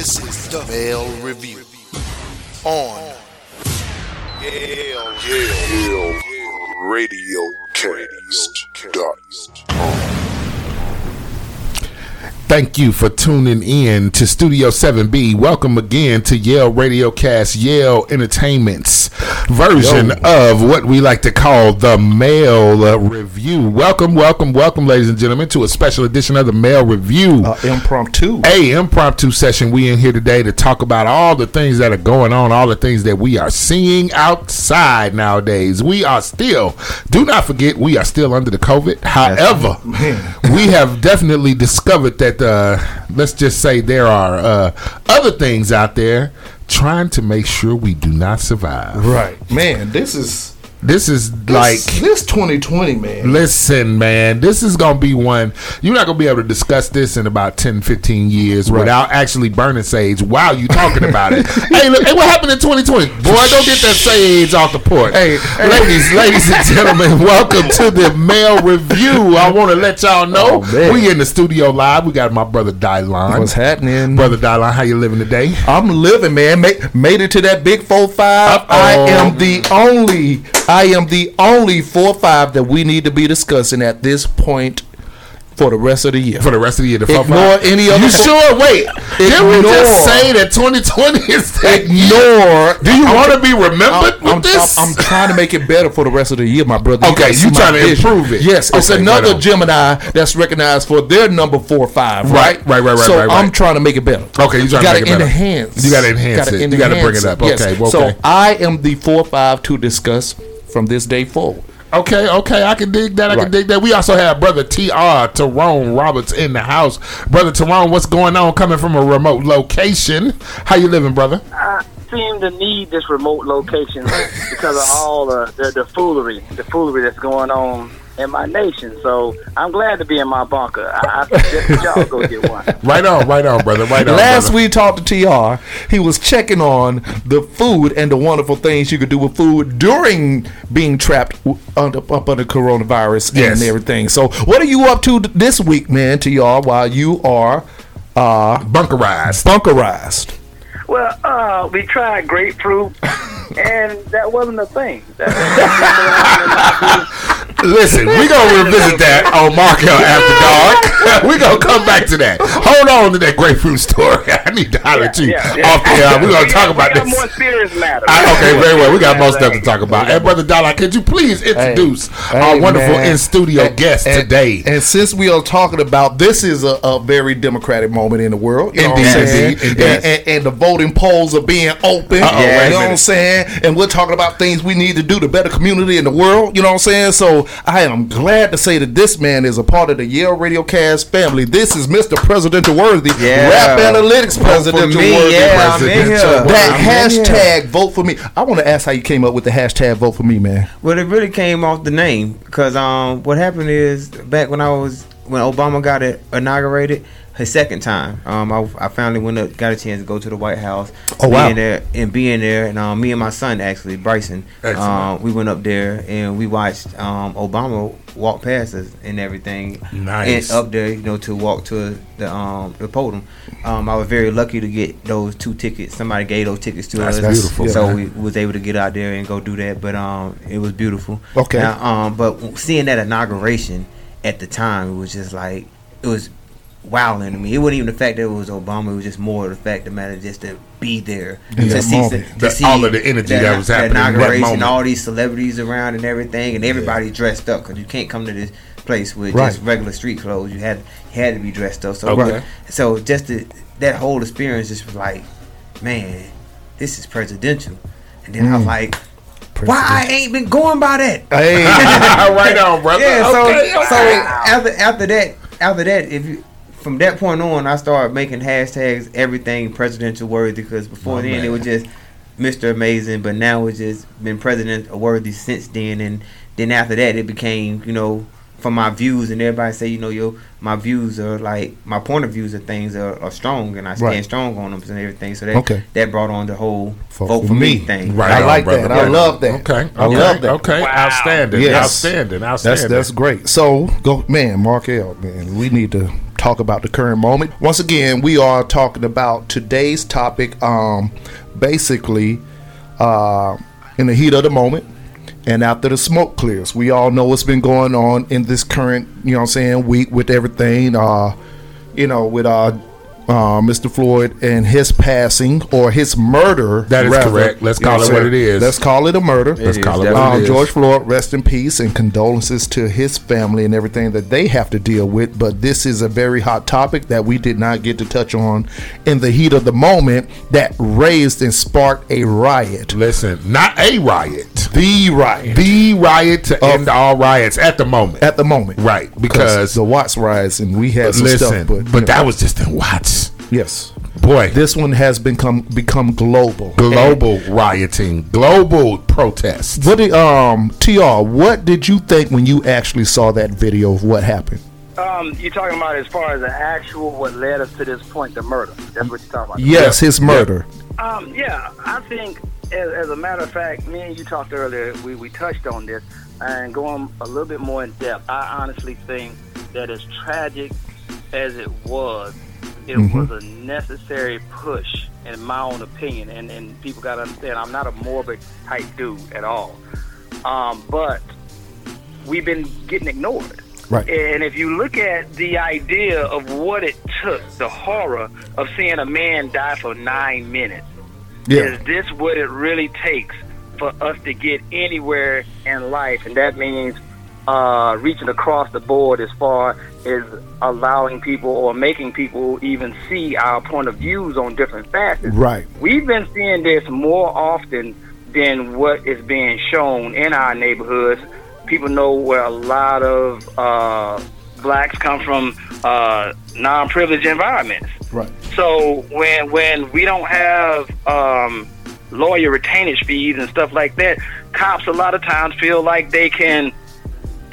This is the Mail Review on Yale, Yale, Yale, Radio Cast. Thank you for tuning in to Studio 7B. Welcome again to Yale Radiocast, Yale Entertainment's version of what we like to call the Mail uh, Review. Welcome, welcome, welcome, ladies and gentlemen, to a special edition of the Mail Review. Uh, impromptu. a impromptu session. We in here today to talk about all the things that are going on, all the things that we are seeing outside nowadays. We are still, do not forget, we are still under the COVID. However, we have definitely discovered that, uh, let's just say, there are uh, other things out there trying to make sure we do not survive. Right, man. This is This is this, like. this 2020, man. Listen, man, this is going to be one. You're not going to be able to discuss this in about 10, 15 years Right. without actually burning sage while you talking about it. hey, look, hey, what happened in 2020? Boy, don't get that sage off the porch. Hey, ladies, ladies and gentlemen, welcome to the mail review. I want to let y'all know Oh, we in the studio live. We got my brother Dylon. What's happening? Brother Dylon, how you living today? I'm living, man. Made, made it to that big four five. Uh-oh. I am the only. I am the only four five that we need to be discussing at this point for the rest of the year. For the rest of the year, the Ignore five? any other You fo- sure? Wait, did we just say that 2020 is that? Ignore. Do you want to be remembered I'm, with I'm, this? I'm, I'm trying to make it better for the rest of the year, my brother. Okay, gotta you see trying to vision. improve it. Yes, it's Okay, another right. Gemini that's recognized for their number four five. Right, Right, right, right, right, So right. I'm trying to make it better. Okay, you trying to gotta make it enhance. You gotta enhance it. You gotta bring it up. Yes. Okay, well, So. I am the four five to discuss from this day forward. okay, okay, I can dig that. I can dig that. We also have brother Tr Tyrone Roberts in the house. Brother Tyrone, what's going on? Coming from a remote location. How you living, brother? I seem to need this remote location because of all the, the, the foolery, the foolery that's going on in my nation. So I'm glad to be in my bunker. I, I suggest y'all go get one. Right on, right on, brother. Right on. Last brother. we talked to Tr, he was checking on the food and the wonderful things you could do with food during being trapped under, up under coronavirus Yes. and everything. So, what are you up to this week, man? Tr, while you are uh, bunkerized. bunkerized. Well, uh, we tried grapefruit, and that wasn't a thing. That, Listen, we gonna revisit that on Markel After Dark. we gonna come back to that. Hold on to that grapefruit story. I need to holler at you off the air. We gonna talk about we got this. more serious matters. I, okay, very well. We got Yeah, most stuff to talk about. Hey, brother Dollar, could you please introduce Hey, our wonderful in studio guest And- today? And since we are talking about this is a, a very democratic moment in the world, you know Indeed, what I'm saying? indeed, indeed. And, and, and the voting polls are being open. Uh-oh, wait a you know what. I'm saying? And we're talking about things we need to do to better community in the world. You know what I'm saying? So I am glad to say that this man is a part of the Yale Radio Cast family. This is Mr. Presidential Worthy, Yeah. Rap Analytics Presidential me, Worthy. yeah, Presidential. That I'm hashtag vote for me. I want to ask how you came up with the hashtag vote for me, man. Well, it really came off the name because um, what happened is back when I was when Obama got it inaugurated his second time, um, I, I finally went up, got a chance to go to the White House. Oh, wow. Being there and being there, and um, me and my son actually Bryson, Excellent. um, we went up there and we watched um, Obama walk past us and everything. Nice. And up there, you know, to walk to the um the podium. Um, I was very lucky to get those two tickets. Somebody gave those tickets to That's us. beautiful, So man. we was able to get out there and go do that. But um, it was beautiful. Okay. Now, um, but seeing that inauguration at the time, it was just like it was wowing to me. It wasn't even the fact that it was Obama. It was just more the fact the matter just to be there In to see, to That- see all of the energy that was happening in that inauguration, all these celebrities around and everything, and everybody dressed up because you can't come to this place with Right. just regular street clothes. You had had to be dressed up. So Okay. so just the, that whole experience just was like, man, this is presidential. And then I was mm. like, why I ain't been going by that? Hey. right on, brother. Yeah, so okay, so after after that after that if you from that point on I started making hashtags everything presidential worthy because before My then man. it was just Mr. Amazing but now it's just been president worthy since then and then after that it became you know from my views and everybody say you know yo my views are like my point of views of things are, are strong and I stand Right. strong on them and everything so that Okay. that brought on the whole Vote vote, for for me, me. thing Right I on, like brother. that. I love that. Okay, I okay, love that. Okay, Wow. outstanding, Yes. outstanding, That's outstanding. that's great. So go, man, Markel, man. We need to talk about the current moment. Once again, we are talking about today's topic. Um, basically, uh, in the heat of the moment, and after the smoke clears, we all know what's been going on in this current, you know, what I'm saying week with everything. Uh, you know, with uh, uh, Mr. Floyd and his passing or his murder. That is correct. Let's call what it I'm what it is. Let's call it a murder. Let's is, call it what Um, it is. George Floyd, rest in peace, and condolences to his family and everything that they have to deal with. But this is a very hot topic that we did not get to touch on in the heat of the moment that raised and sparked a riot. Listen, not a riot. The riot. The riot to end all riots at the moment. At the moment. Right, because- the Watts riots and we had some Listen, stuff. But, but, you know, that was just in Watts. Yes. Boy, This one has become become global. global rioting, global protests. What did um TR, what did you think when you actually saw that video of what happened? Um, you're talking about as far as the actual what led us to this point, the murder. That's what you're talking about. Yes, his murder. Um, yeah, I think as, as a matter of fact, me and you talked earlier. We, we touched on this and going a little bit more in depth. I honestly think that as tragic as it was, it was a necessary push, in my own opinion. And and people got to understand, I'm not a morbid type dude at all. Um, but we've been getting ignored. Right. And if you look at the idea of what it took, the horror of seeing a man die for nine minutes, Yeah. is this what it really takes for us to get anywhere in life? And that means uh, reaching across the board as far as allowing people or making people even see our point of views on different facets. Right. We've been seeing this more often than what is being shown in our neighborhoods. People know where a lot of uh, blacks come from uh, non-privileged environments. Right. So when when we don't have um, lawyer retainage fees and stuff like that, cops a lot of times feel like they can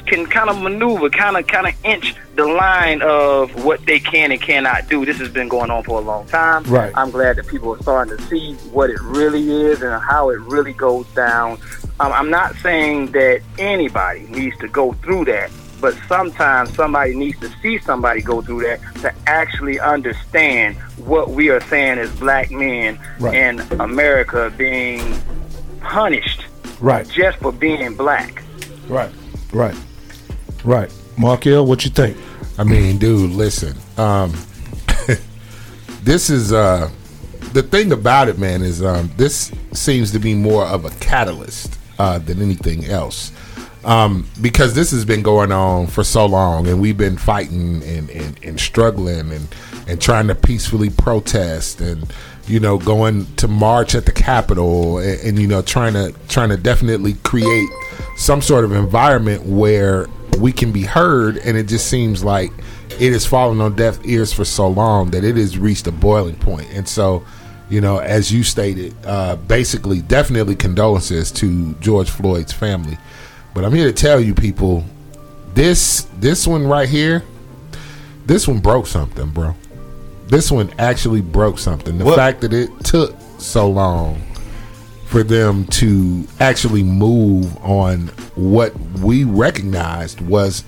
can kind of maneuver, kind of kind of inch the line of what they can and cannot do. This has been going on for a long time. Right. I'm glad that people are starting to see what it really is and how it really goes down. Um, I'm not saying that anybody needs to go through that, but sometimes somebody needs to see somebody go through that to actually understand what we are saying as black men Right. in America being punished Right. just for being black. Right. Right. Right. Markel, what you think? I mean, dude, listen. Um, this is uh, the thing about it, man. Is um, this seems to be more of a catalyst uh, than anything else, um, because this has been going on for so long, and we've been fighting and, and, and struggling and and trying to peacefully protest and you know going to march at the Capitol and, and you know trying to trying to definitely create some sort of environment where we can be heard and it just seems like it has fallen on deaf ears for so long that it has reached a boiling point. And so you know as you stated uh, basically definitely condolences to george floyd's family. But i'm here to tell you people this this one right here this one broke something bro. This one actually broke something. The What? fact that it took so long for them to actually move on what we recognized was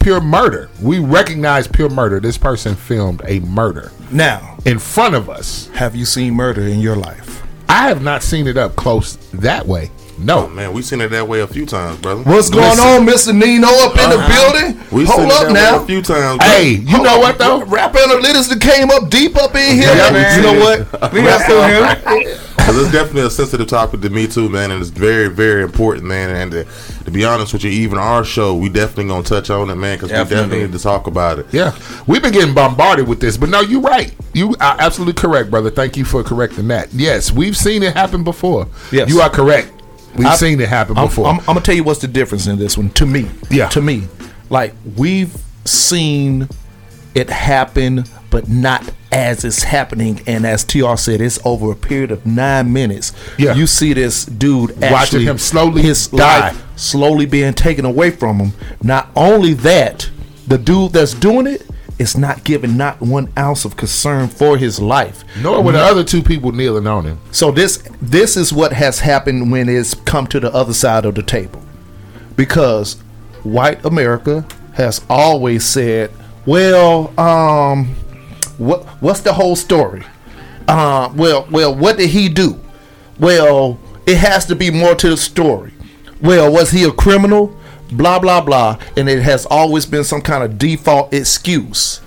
pure murder. We recognized pure murder. This person filmed a murder Now, in front of us. have you seen murder in your life? I have not seen it up close that way. No. Oh man, we've seen it that way a few times, brother. What's going Listen. on, Mr. Nino, up in the uh-huh. building? We've Hold seen it up that now. way a few times. brother. Hey, you Hold know up. what though? Rap analytics that came up deep up in here. Yeah. You know what? We got still here. Because it's definitely a sensitive topic to me too, man, and it's very, very important, man. And to, to be honest with you, even our show, we definitely gonna touch on it, man, because we Definitely. definitely need to talk about it. Yeah, we've been getting bombarded with this, but no, you're right. You are absolutely correct, brother. Thank you for correcting that. Yes, we've seen it happen before. Yes. you are correct. We've I- seen it happen I'm, before. I'm, I'm gonna tell you what's the difference in this one to me. Yeah. To me, like we've seen it happen, but not as it's happening. And as Tr said, it's over a period of nine minutes. Yeah. You see this dude Watching him slowly his die. life slowly being taken away from him. Not only that, the dude that's doing it is not giving not one ounce of concern for his life. Nor were the other two people kneeling on him. So this this is what has happened when it's come to the other side of the table. Because white America has always said well, um, what what's the whole story? Uh, well, well, what did he do? Well, it has to be more to the story. Well, was he a criminal? Blah blah blah, and it has always been some kind of default excuse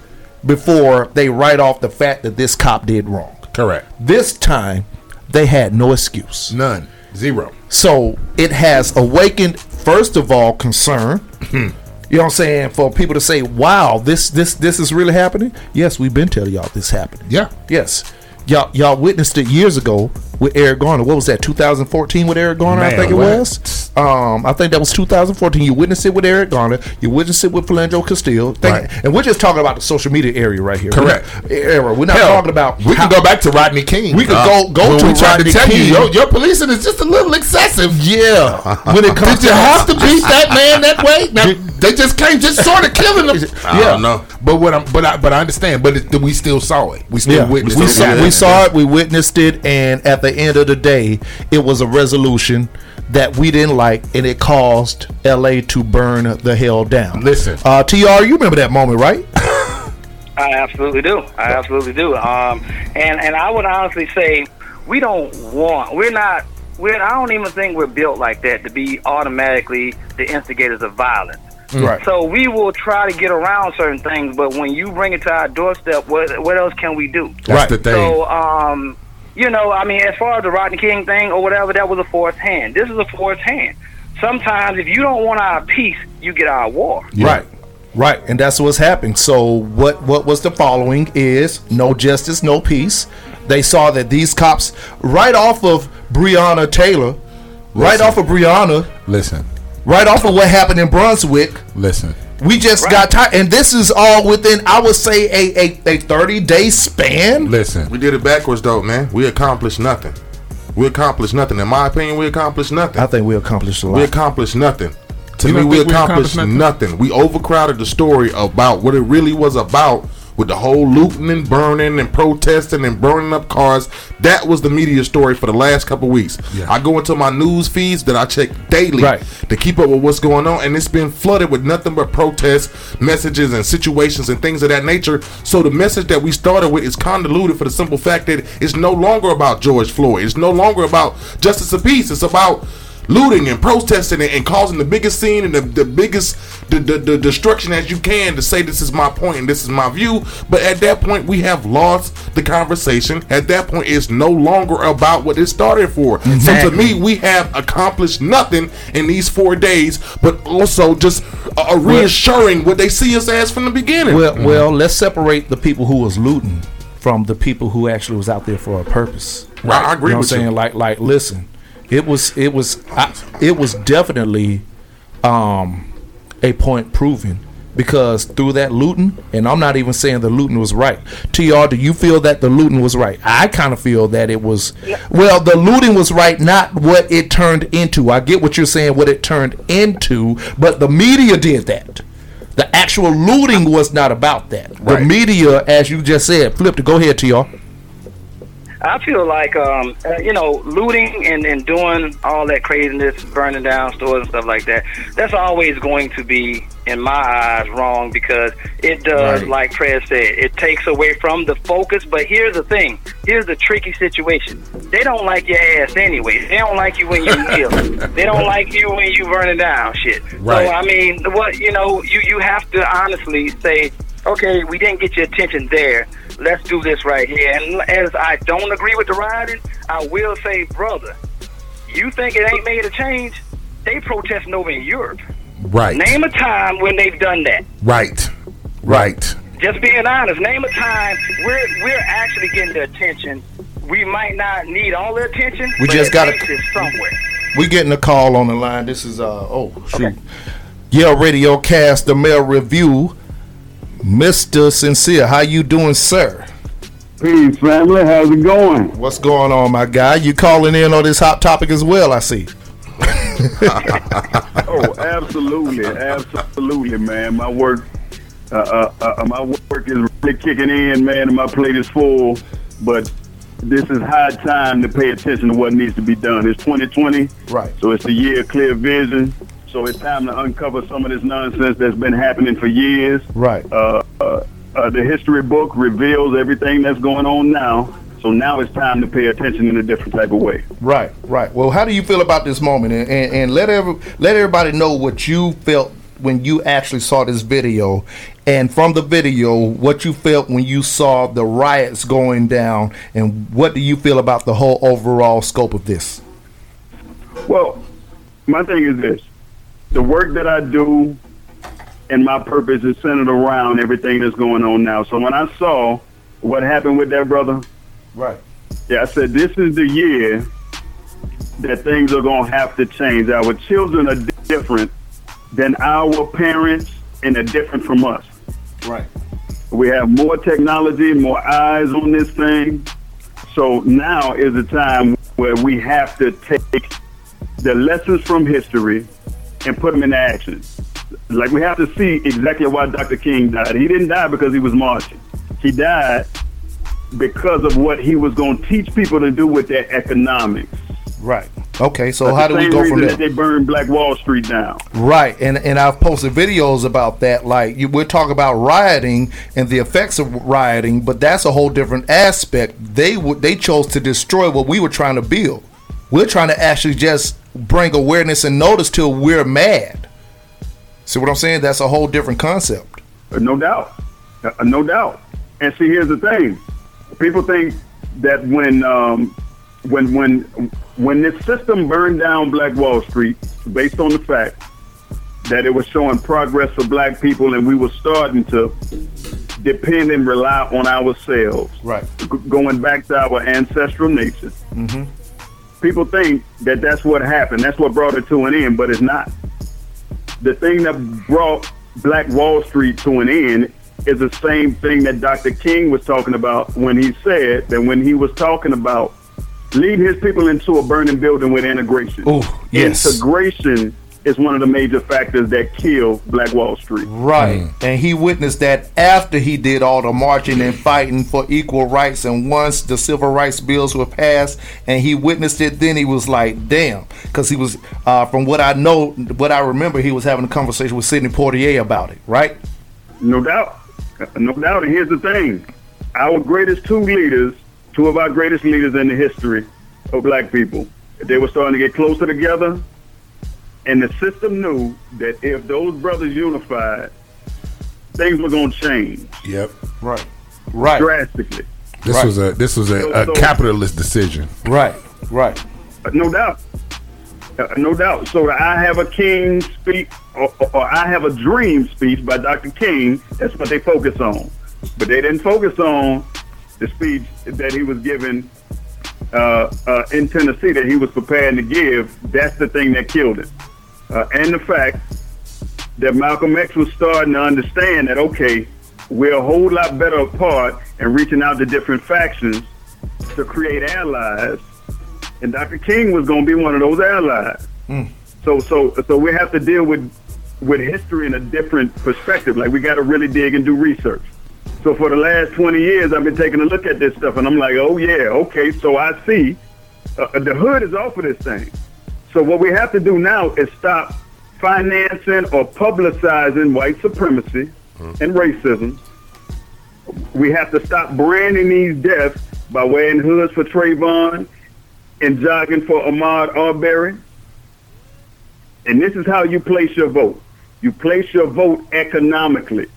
before they write off the fact that this cop did wrong. Correct. This time, they had no excuse. None. Zero. So it has awakened, first of all, concern. you know what I'm saying? For people to say, "Wow, this this this is really happening." Yes, we've been telling y'all this happening. Yeah. Yes, y'all y'all witnessed it years ago with Eric Garner. What was that? 2014 with Eric Garner, I think it what? was. Um, I think that was 2014. You witnessed it with Eric Garner. You witnessed it with Philando Castile. Think- Right. And we're just talking about the social media area right here. Correct. We're not, era. We're not Hell, talking about. We how- can go back to Rodney King. We could go- go when to we Rodney to tell King. You, your, your policing is just a little excessive. Yeah. when it comes Did you have to beat that man that way? Now, they just came, just sort of killing him. I don't know. But what I'm, but I, but I understand. But it, we still saw it. We still Yeah, witnessed we, it. saw, yeah. we saw it, we witnessed it, and at the end of the day, it was a resolution that we didn't like, and it caused LA to burn the hell down. Listen. uh, Tr, you remember that moment, right? I absolutely do. I absolutely do. Um, and and I would honestly say we don't want. We're not. We're. I don't even think we're built like that to be automatically the instigators of violence. Right. So we will try to get around certain things, but when you bring it to our doorstep, what what else can we do? That's Right. the thing. So, um, you know, I mean, as far as the Rodney King thing or whatever, that was a fourth hand. This is a fourth hand. Sometimes, if you don't want our peace, you get our war. Right. Right, and that's what's happening. So what what was the following is no justice, no peace. They saw that these cops right off of Breonna Taylor, right off of Breonna, listen, right off of what happened in Brunswick, listen. We just got tired, and this is all within, I would say, a a, a thirty day span. Listen. We did it backwards though, man. We accomplished nothing. We accomplished nothing. In my opinion, we accomplished nothing. I think we accomplished a lot. We accomplished nothing. To You me, we think we accomplished, accomplished nothing? We overcrowded the story about what it really was about with the whole looting and burning and protesting and burning up cars. That was the media story for the last couple weeks. Yeah. I go into my news feeds that I check daily Right. to keep up with what's going on, and it's been flooded with nothing but protests, messages, and situations and things of that nature. So the message that we started with is convoluted for the simple fact that it's no longer about George Floyd. It's no longer about justice of peace. It's about looting and protesting and, causing the biggest scene and the, the biggest the, the, the destruction as you can to say this is my point and this is my view but at that point we have lost the conversation at that point it's no longer about what it started for so to me we have accomplished nothing in these four days but also just reassuring what they see us as from the beginning Well, well, let's separate the people who was looting from the people who actually was out there for a purpose. Right, I agree You know with what I'm you. saying? Like, like, listen, it was, it was, I, it was definitely, um, a point proven because through that looting, and I'm not even saying the looting was right. Tr, do you feel that the looting was right? I kind of feel that it was. Well, the looting was right, not what it turned into. I get what you're saying, what it turned into, but the media did that. The actual looting was not about that. The media, as you just said, flipped it. Go ahead, Tr. I feel like, um, uh, you know, looting and, and doing all that craziness, burning down stores and stuff like that, that's always going to be, in my eyes, wrong because it does, Right. like Fred said, it takes away from the focus. But here's the thing here's the tricky situation. They don't like your ass anyway. They don't like you when you kneel. they don't like you when you burning down shit. Right. So, I mean, what, you know, you, you have to honestly say, okay, we didn't get your attention there. Let's do this right here. And as I don't agree with the rioting, I will say, brother, you think it ain't made a change? They protesting over in Europe. Right. Name a time when they've done that. Right. Right. Just being honest, name a time we're we're actually getting the attention. We might not need all the attention. We but just least it's somewhere. We getting a call on the line. This is uh oh shoot. Yeah, radio cast the mail review. Mr. Sincere, how you doing, sir? Peace, family. How's it going? What's going on, my guy? You calling in on this hot topic as well, I see. Oh, absolutely, absolutely, man. My work, uh, uh, uh, my work is really kicking in, man, and my plate is full. But this is high time to pay attention to what needs to be done. It's 2020, Right. so it's the year of clear vision. So it's time to uncover some of this nonsense that's been happening for years. Right. Uh, uh, uh, the history book reveals everything that's going on now. So now it's time to pay attention in a different type of way. Right, right. Well, how do you feel about this moment? And, and, and let every, let everybody know what you felt when you actually saw this video, and from the video, what you felt when you saw the riots going down, and what do you feel about the whole overall scope of this? Well, my thing is this: the work that I do and my purpose is centered around everything that's going on now. So when I saw what happened with that brother, Right. yeah, I said this is the year that things are gonna have to change. Our children are different than our parents, and they're different from us. Right. We have more technology, more eyes on this thing. So now is the time where we have to take the lessons from history and put them into action. Like we have to see exactly why Dr. King died. He didn't die because he was marching. He died because of what he was going to teach people to do with their economics. Right. Okay. So That's how do we go from that there? they burned Black Wall Street down. Right, and and I've posted videos about that. Like you, we're talking about rioting and the effects of rioting, but that's a whole different aspect. They would they chose to destroy what we were trying to build. We're trying to actually just bring awareness and notice till we're mad. See what I'm saying? That's a whole different concept. Uh, No doubt. Uh, no doubt. And see, here's the thing: people think that when um, when when when this system burned down Black Wall Street, based on the fact that it was showing progress for Black people, and we were starting to depend and rely on ourselves, Right. g- going back to our ancestral nature. People think that that's what happened. That's what brought it to an end, but it's not. The thing that brought Black Wall Street to an end is the same thing that Dr. King was talking about when he said that when he was talking about leading his people into a burning building with integration. Ooh, yes. Integration is one of the major factors that killed Black Wall Street. Right. And he witnessed that after he did all the marching and fighting for equal rights. And once the civil rights bills were passed and he witnessed it, then he was like, damn. Because he was, uh, from what I know, what I remember, he was having a conversation with Sidney Poitier about it, right? No doubt. No doubt. And here's the thing our greatest two leaders, two of our greatest leaders in the history of black people, they were starting to get closer together. And the system knew that if those brothers unified, things were going to change Yep. Right. Right. drastically. This Right. was a this was a, So- a so- capitalist decision. Right. Right. Uh, No doubt. Uh, no doubt. So I Have a King speech, or, or I Have a Dream speech by Dr. King, that's what they focus on. But they didn't focus on the speech that he was giving uh, uh, in Tennessee that he was preparing to give. That's the thing that killed it. Uh, and the fact that Malcolm X was starting to understand that, okay, we're a whole lot better apart and reaching out to different factions to create allies and Dr. King was going to be one of those allies. So, so, so we have to deal with with history in a different perspective. Like we got to really dig and do research. So for the last 20 years, I've been taking a look at this stuff, and I'm like, oh yeah, okay. So I see uh, the hood is off of this thing. So what we have to do now is stop financing or publicizing white supremacy mm. and racism. We have to stop branding these deaths by wearing hoods for Trayvon and jogging for Ahmaud Arbery. And this is how you place your vote. You place your vote economically.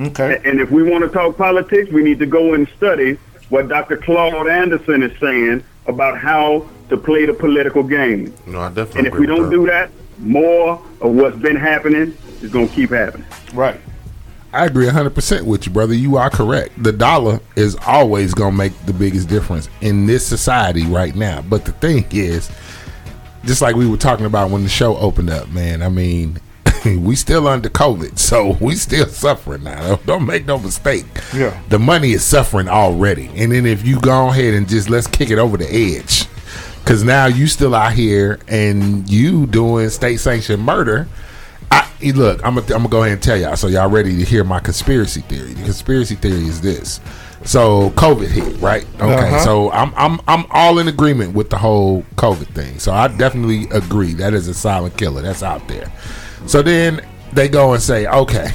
Okay. And if we want to talk politics, we need to go and study what Dr. Claude Anderson is saying about how to play the political game. No, I definitely. And if agree we don't do that, more of what's been happening is going to keep happening. Right. I agree 100% with you, brother. You are correct. The dollar is always going to make the biggest difference in this society right now. But the thing is, just like we were talking about when the show opened up, man, I mean, we still under COVID, so we still suffering now. Don't- make no mistake. Yeah. The money is suffering already. And then if you go ahead and just let's kick it over the edge. Because now you still out here and you doing state sanctioned murder. I look. I'm gonna I'm gonna go ahead and tell y'all. So y'all ready to hear my conspiracy theory? The conspiracy theory is this. So COVID hit, right? Okay. Uh-huh. So I'm I'm I'm all in agreement with the whole COVID thing. So I definitely agree that is a silent killer that's out there. So then they go and say, okay,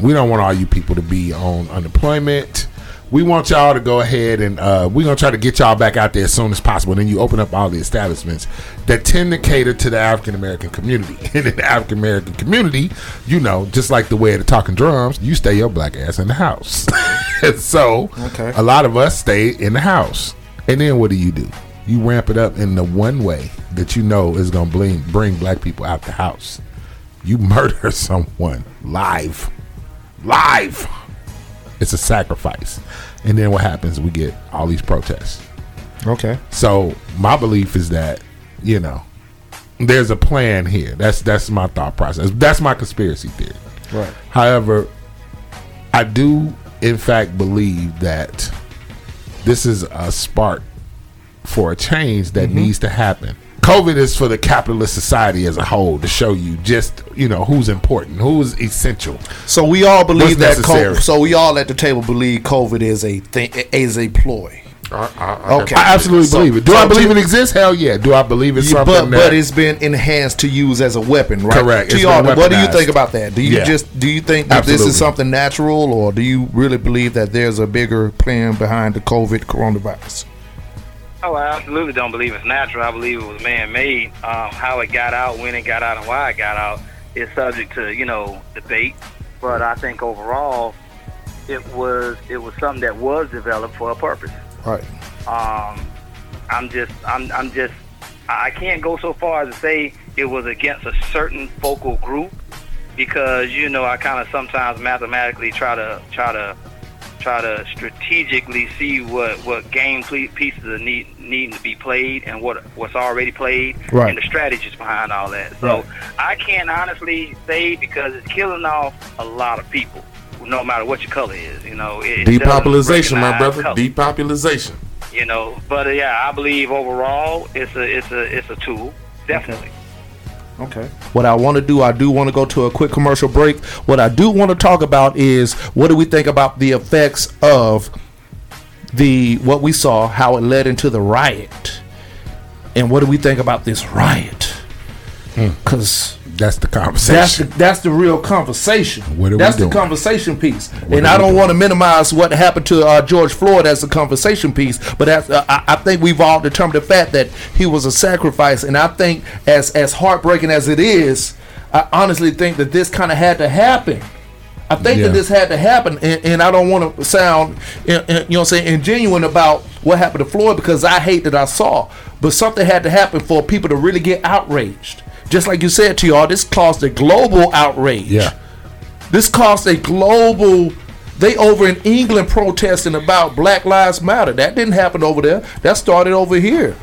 We don't want all you people to be on unemployment. We want y'all to go ahead and uh, we're gonna try to get y'all back out there as soon as possible. And then you open up all the establishments that tend to cater to the African American community. And in the African American community, you know, just like the way of the talking drums, you stay your black ass in the house. so Okay. a lot of us stay in the house. And then what do you do? You ramp it up in the one way that you know is gonna bring bring black people out the house. You murder someone live. Live it's a sacrifice. And then what happens? We get all these protests. Okay. So my belief is that you know there's a plan here. That's that's my thought process. That's my conspiracy theory. Right. However, I do in fact believe that this is a spark for a change that mm-hmm. needs to happen. COVID is for the capitalist society as a whole to show you just you know who's important, who's essential. So we all believe that. COVID, so we all at the table believe COVID is a thing, is a ploy. I, I, I Okay. I absolutely So- believe it. Do so I believe to- it exists? Hell yeah. Do I believe it's Yeah, something but that? but it's been enhanced to use as a weapon, right? Correct. It's Tiana, been what do you think about that? Do you Yeah. just do you think that this is something natural, or do you really believe that there's a bigger plan behind the COVID coronavirus? Oh, I absolutely don't believe it's natural. I believe it was man-made. Um, how it got out, when it got out, and why it got out is subject to you know debate. But I think overall, it was it was something that was developed for a purpose. Right. Um, I'm just I'm I'm just I I can't go so far as to say it was against a certain focal group because you know I kind of sometimes mathematically try to try to try to strategically see what what game pieces are need needing to be played and what what's already played Right. and the strategies behind all that. So I can't honestly say because it's killing off a lot of people, no matter what your color is. You know, it Depopulation, my brother. color Depopulation. you know. But uh, yeah, I believe overall it's a it's a it's a tool, definitely. Okay. What I want to do, I do want to go to a quick commercial break. What I do want to talk about is what do we think about the effects of the what we saw, how it led into the riot, and what do we think about this riot? Hmm. Because that's the that's the conversation. that's the real conversation. What are we that's doing? the conversation piece, are and I don't want to minimize what happened to uh, George Floyd as a conversation piece. But uh, I, I think we've all determined the fact that he was a sacrifice, and I think as as heartbreaking as it is, I honestly think that this kind of had to happen. I think Yeah. that this had to happen, and, and I don't want to sound, you know, what I'm saying, ingenuine about what happened to Floyd because I hate that I saw, but something had to happen for people to really get outraged. Just like you said to y'all, this caused a global outrage. Yeah. This caused a global. They over in England protesting about Black Lives Matter. That didn't happen over there. That started over here.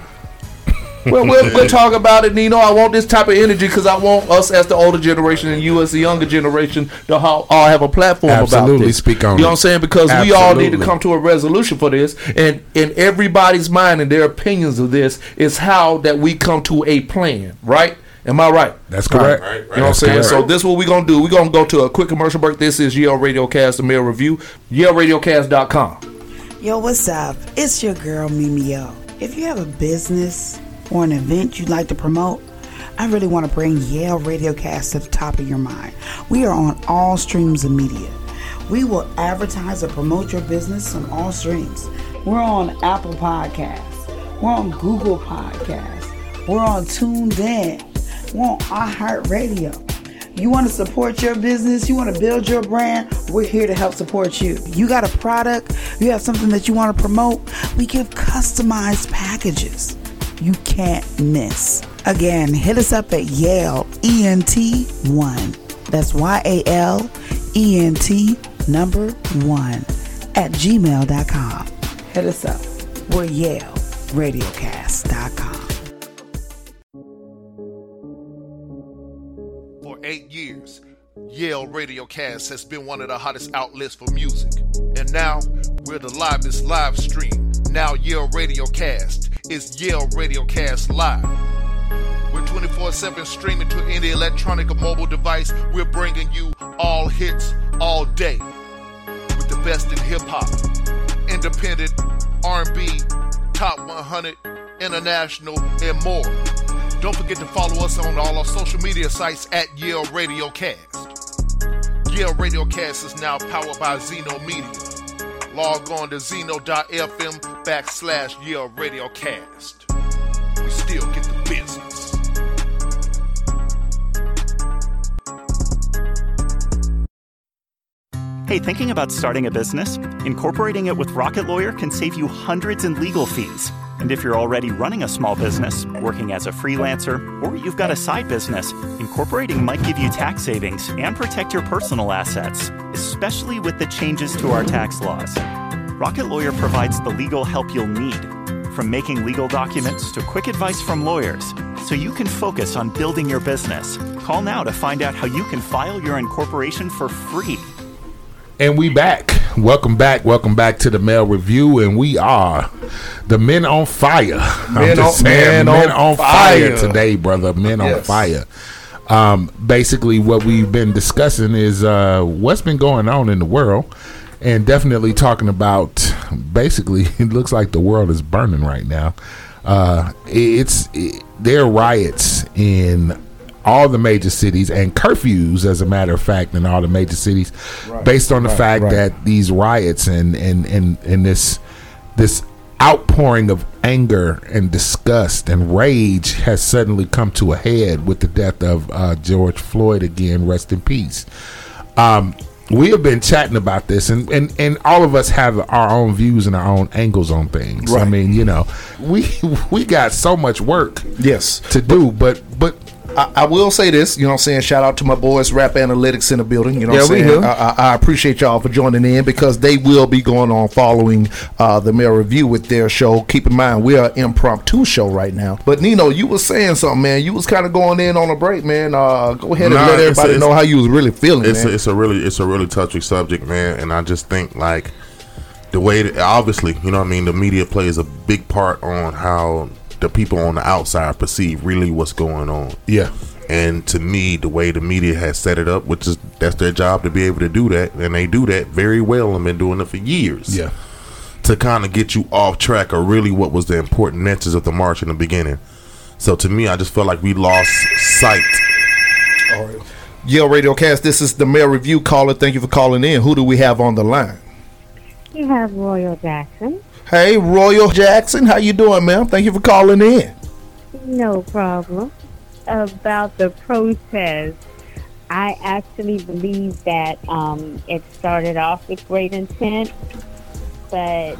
well, we'll, we'll talk about it, Nino. I want this type of energy because I want us as the older generation and you as the younger generation to all, all have a platform about Absolutely, this. speak on You know what I'm saying? Because we all need to come to a resolution for this, and in everybody's mind and their opinions of this is how that we come to a plan. Right? Am I right? That's correct. Right, right, You know what I'm saying? correct. So this is what we're gonna do. We're gonna go to a quick commercial break. This is Yale Radiocast, the mail review. YaleRadiocast.com. Yo, what's up? It's your girl Mimi Yo. If you have a business or an event you'd like to promote, I really want to bring Yale Radiocast to the top of your mind. We are on all streams of media. We will advertise or promote your business on all streams. We're on Apple Podcasts. We're on Google Podcasts. We're on Tuned On iHeartRadio. You want to support your business, you want to build your brand, we're here to help support you. You got a product, you have something that you want to promote, we give customized packages. You can't miss. Again, hit us up at Yale ENT1. That's Y A L E N T number one at gmail.com. Hit us up. We're Yale eight years, Yale Radiocast has been one of the hottest outlets for music. And now, we're the livest live stream. Now, Yale Radiocast is Yale Radiocast Live. We're 24 7 streaming to any electronic or mobile device, we're bringing you all hits all day. With the best in hip hop, independent, R&B, top 100, international, and more. Don't forget to follow us on all our social media sites at Yale Radio Cast. Yale Radio Cast is now powered by Zeno Media. Log on to zeno.fm backslash Yale Radio Cast. We still get the business. Hey, thinking about starting a business? Incorporating it with Rocket Lawyer can save you hundreds in legal fees. And if you're already running a small business, working as a freelancer, or you've got a side business, incorporating might give you tax savings and protect your personal assets, especially with the changes to our tax laws. Rocket Lawyer provides the legal help you'll need, from making legal documents to quick advice from lawyers, so you can focus on building your business. Call now to find out how you can file your incorporation for free. And we back. Welcome back. Welcome back to the Mail Review. And we are the men on fire. I'm just on- saying, men men, on on, fire. fire. today, brother. Men on fire. Um, basically, what we've been discussing is uh, what's been going on in the world. And definitely talking about basically, it looks like the world is burning right now. Uh, it's it, there are riots in all the major cities and curfews, as a matter of fact, in all the major cities, based on the right, fact right. that these riots and and and and this this outpouring of anger and disgust and rage has suddenly come to a head with the death of uh, George Floyd again. Rest in peace. Um, we have been chatting about this, and, and, and all of us have our own views and our own angles on things. I mean, you know, we we got so much work Yes. to do, but but I, I will say this, you know what I'm saying? Shout out to my boys, Rap Analytics in the building. You know Yeah, what I'm saying? I, I, I appreciate y'all for joining in because they will be going on following uh, the Mail Review with their show. Keep in mind, we are an impromptu show right now. But Nino, you was saying something, man. You was kind of going in on a break, man. Uh, go ahead and let it's a- everybody know how you was really feeling, it's man. a, it's a really it's a really touchy subject, man. And I just think like the way that obviously, you know, what I mean, the media plays a big part on how the people on the outside perceive really what's going on. yeah, And to me, the way the media has set it up, which is that's their job to be able to do that, and they do that very well and been doing it for years. yeah, To kind of get you off track of really what was the important message of the march in the beginning. So to me, I just felt like we lost sight. All right. Yale Radio Cast, this is the Mail Review caller. Thank you for calling in. Who do we have on the line? You have Royal Jackson. Hey, Royal Jackson. How you doing, ma'am? Thank you for calling in. No problem. About the protest, I actually believe that um, it started off with great intent, but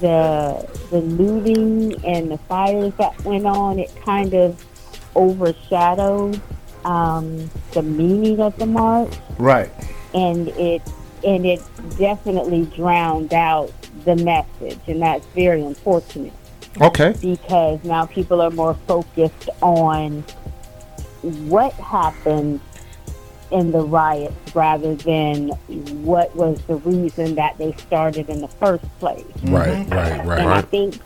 the the looting and the fires that went on, it kind of overshadowed um, the meaning of the march. Right. and it and it definitely drowned out the message, and that's very unfortunate Okay. because now people are more focused on what happened in the riots rather than what was the reason that they started in the first place. right, right, right. And right. I think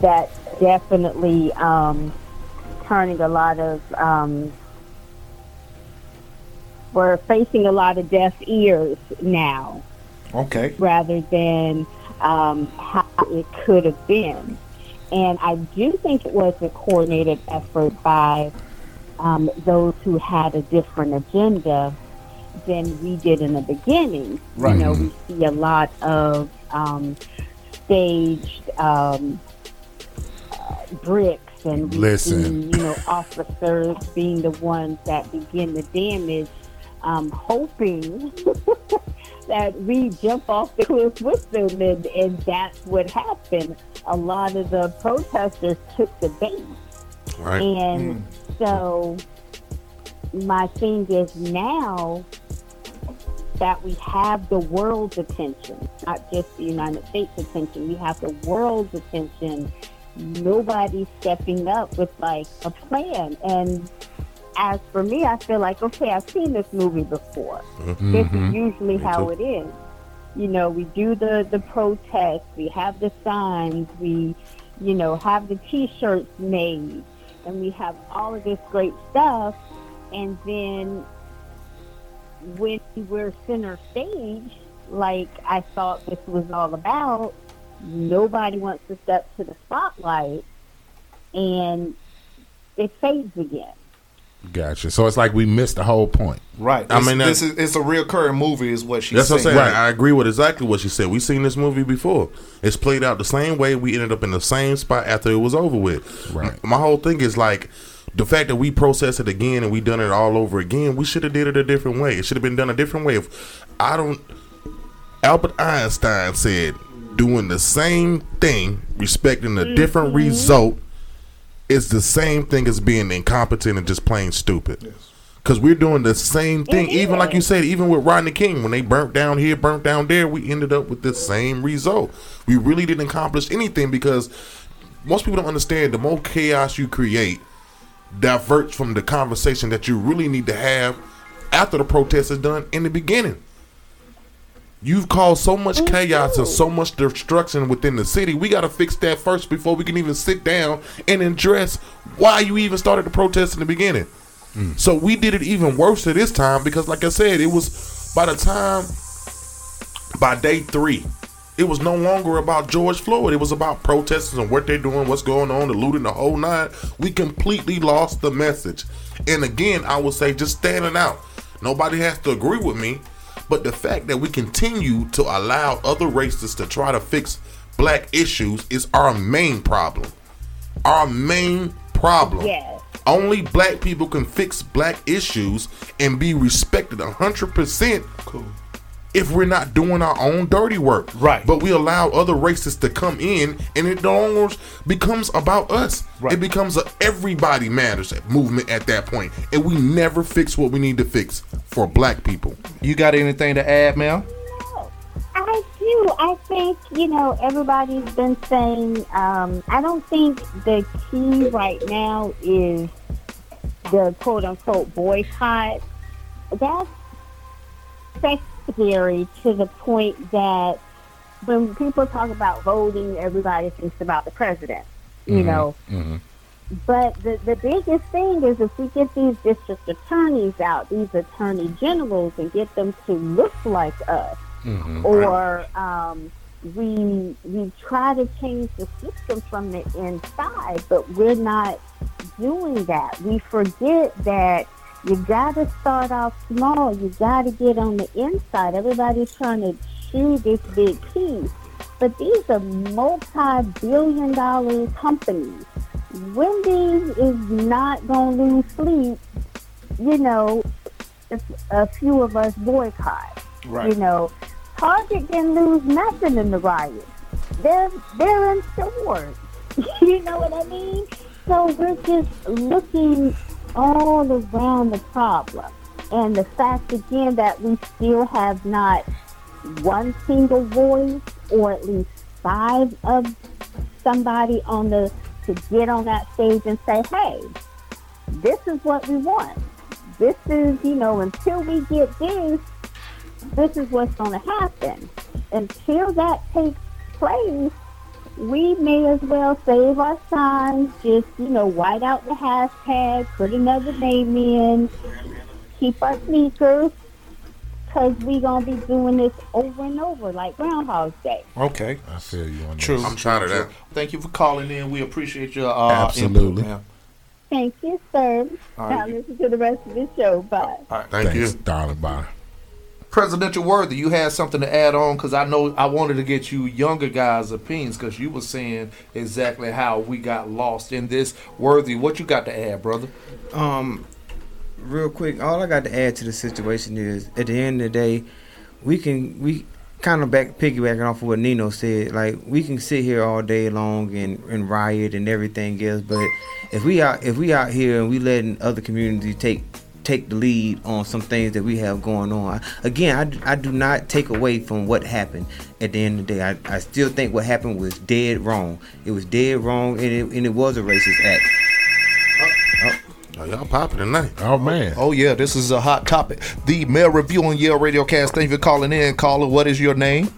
that's definitely um, turning a lot of. Um, we're facing a lot of deaf ears now, Okay. rather than um, how it could have been. And I do think it was a coordinated effort by um, those who had a different agenda than we did in the beginning. Right. You know, we see a lot of um, staged um, uh, bricks and Listen. see, you know, officers being the ones that begin the damage, um, hoping that we jump off the cliff with them, and, and that's what happened. A lot of the protesters took the bait. Right. And mm. so my thing is now that we have the world's attention, not just the United States attention, we have the world's attention. Nobody's stepping up with like a plan. And as for me, I feel like, okay, I've seen this movie before. Mm-hmm. This is mm-hmm. usually how it is. You know, we do the, the protest, we have the signs, we, you know, have the t-shirts made, and we have all of this great stuff. And then when we're center stage, like I thought this was all about, nobody wants to step to the spotlight, and it fades again. Gotcha. So it's like we missed the whole point. Right. I This- mean, this that- is it's a reoccurring movie, is what she's That's what I'm saying. saying. I agree with exactly what she said. We've seen this movie before. It's played out the same way. We ended up in the same spot after it was over with. Right. My whole thing is like the fact that we process it again and we done it all over again. We should have did it a different way. It should have been done a different way. If I don't, Albert Einstein said, doing the same thing, respecting a different mm-hmm. result, is the same thing as being incompetent and just plain stupid. Because we're doing the same thing, even like you said, even with Rodney King, when they burnt down here, burnt down there, we ended up with the same result. We really didn't accomplish anything because most people don't understand the more chaos you create diverts from the conversation that you really need to have after the protest is done in the beginning. You've caused so much mm-hmm. chaos and so much destruction within the city. We got to fix that first before we can even sit down and address why you even started the protest in the beginning. Mm. So we did it even worse at this time because, like I said, it was by the time by day three, it was no longer about George Floyd. It was about protesters and what they're doing, what's going on, the looting, the whole nine. We completely lost the message. And again, I would say just standing out. Nobody has to agree with me, but the fact that we continue to allow other races to try to fix black issues is our main problem. Our main problem. Yes. Only black people can fix black issues and be respected 100% if we're not doing our own dirty work. Right. But we allow other races to come in and it no longer becomes about us. Right. It becomes a everybody matters movement at that point. And we never fix what we need to fix for black people. You got anything to add, ma'am? I do. I think, you know, everybody's been saying, um, I don't think the key right now is the quote unquote boycott. That's to the point that when people talk about voting, everybody thinks about the president, you mm-hmm. know. Mm-hmm. But the, the biggest thing is if we get these district attorneys out, these attorney generals, and get them to look like us, mm-hmm. or um, we we try to change the system from the inside, but we're not doing that. We forget that you got to start off small. You got to get on the inside. Everybody's trying to chew this big piece, but these are multi-billion-dollar companies. Wendy's is not going to lose sleep, you know, if a few of us boycott. Right. You know, Target didn't lose nothing in the riot. They're they're in stores. you know what I mean? So we're just looking all around the problem. And the fact again that we still have not one single voice or at least five of somebody on the to get on that stage and say, Hey, this is what we want. This is, you know, until we get this, this is what's going to happen. Until that takes place, we may as well save our signs, just, you know, white out the hashtag, put another name in, keep our sneakers, because we going to be doing this over and over like Groundhog's Day. Okay. I feel you on True. I'm tired of True. that. Thank you for calling in. We appreciate your uh, Absolutely. input. Thank you, sir. All now listen to the rest of the show. Bye. Thank Thanks, you. darling. Bye. Presidential Worthy, you had something to add on because I know I wanted to get you younger guys' opinions because you were saying exactly how we got lost in this. Worthy, what you got to add, brother? Um, real quick, all I got to add to the situation is, at the end of the day, we can we kind of back piggybacking off of what Nino said. Like we can sit here all day long and, and riot and everything else, but if we out if we out here and we letting other communities take take the lead on some things that we have going on. Again, I, do- I do not take away from what happened at the end of the day. I, I still think what happened was dead wrong. It was dead wrong, and it, and it was a racist act. Oh, y'all popping tonight. Oh man. Oh yeah, this is a hot topic. The Male Review on Yale Radio Cast. Thank you for calling in. Caller, what is your name?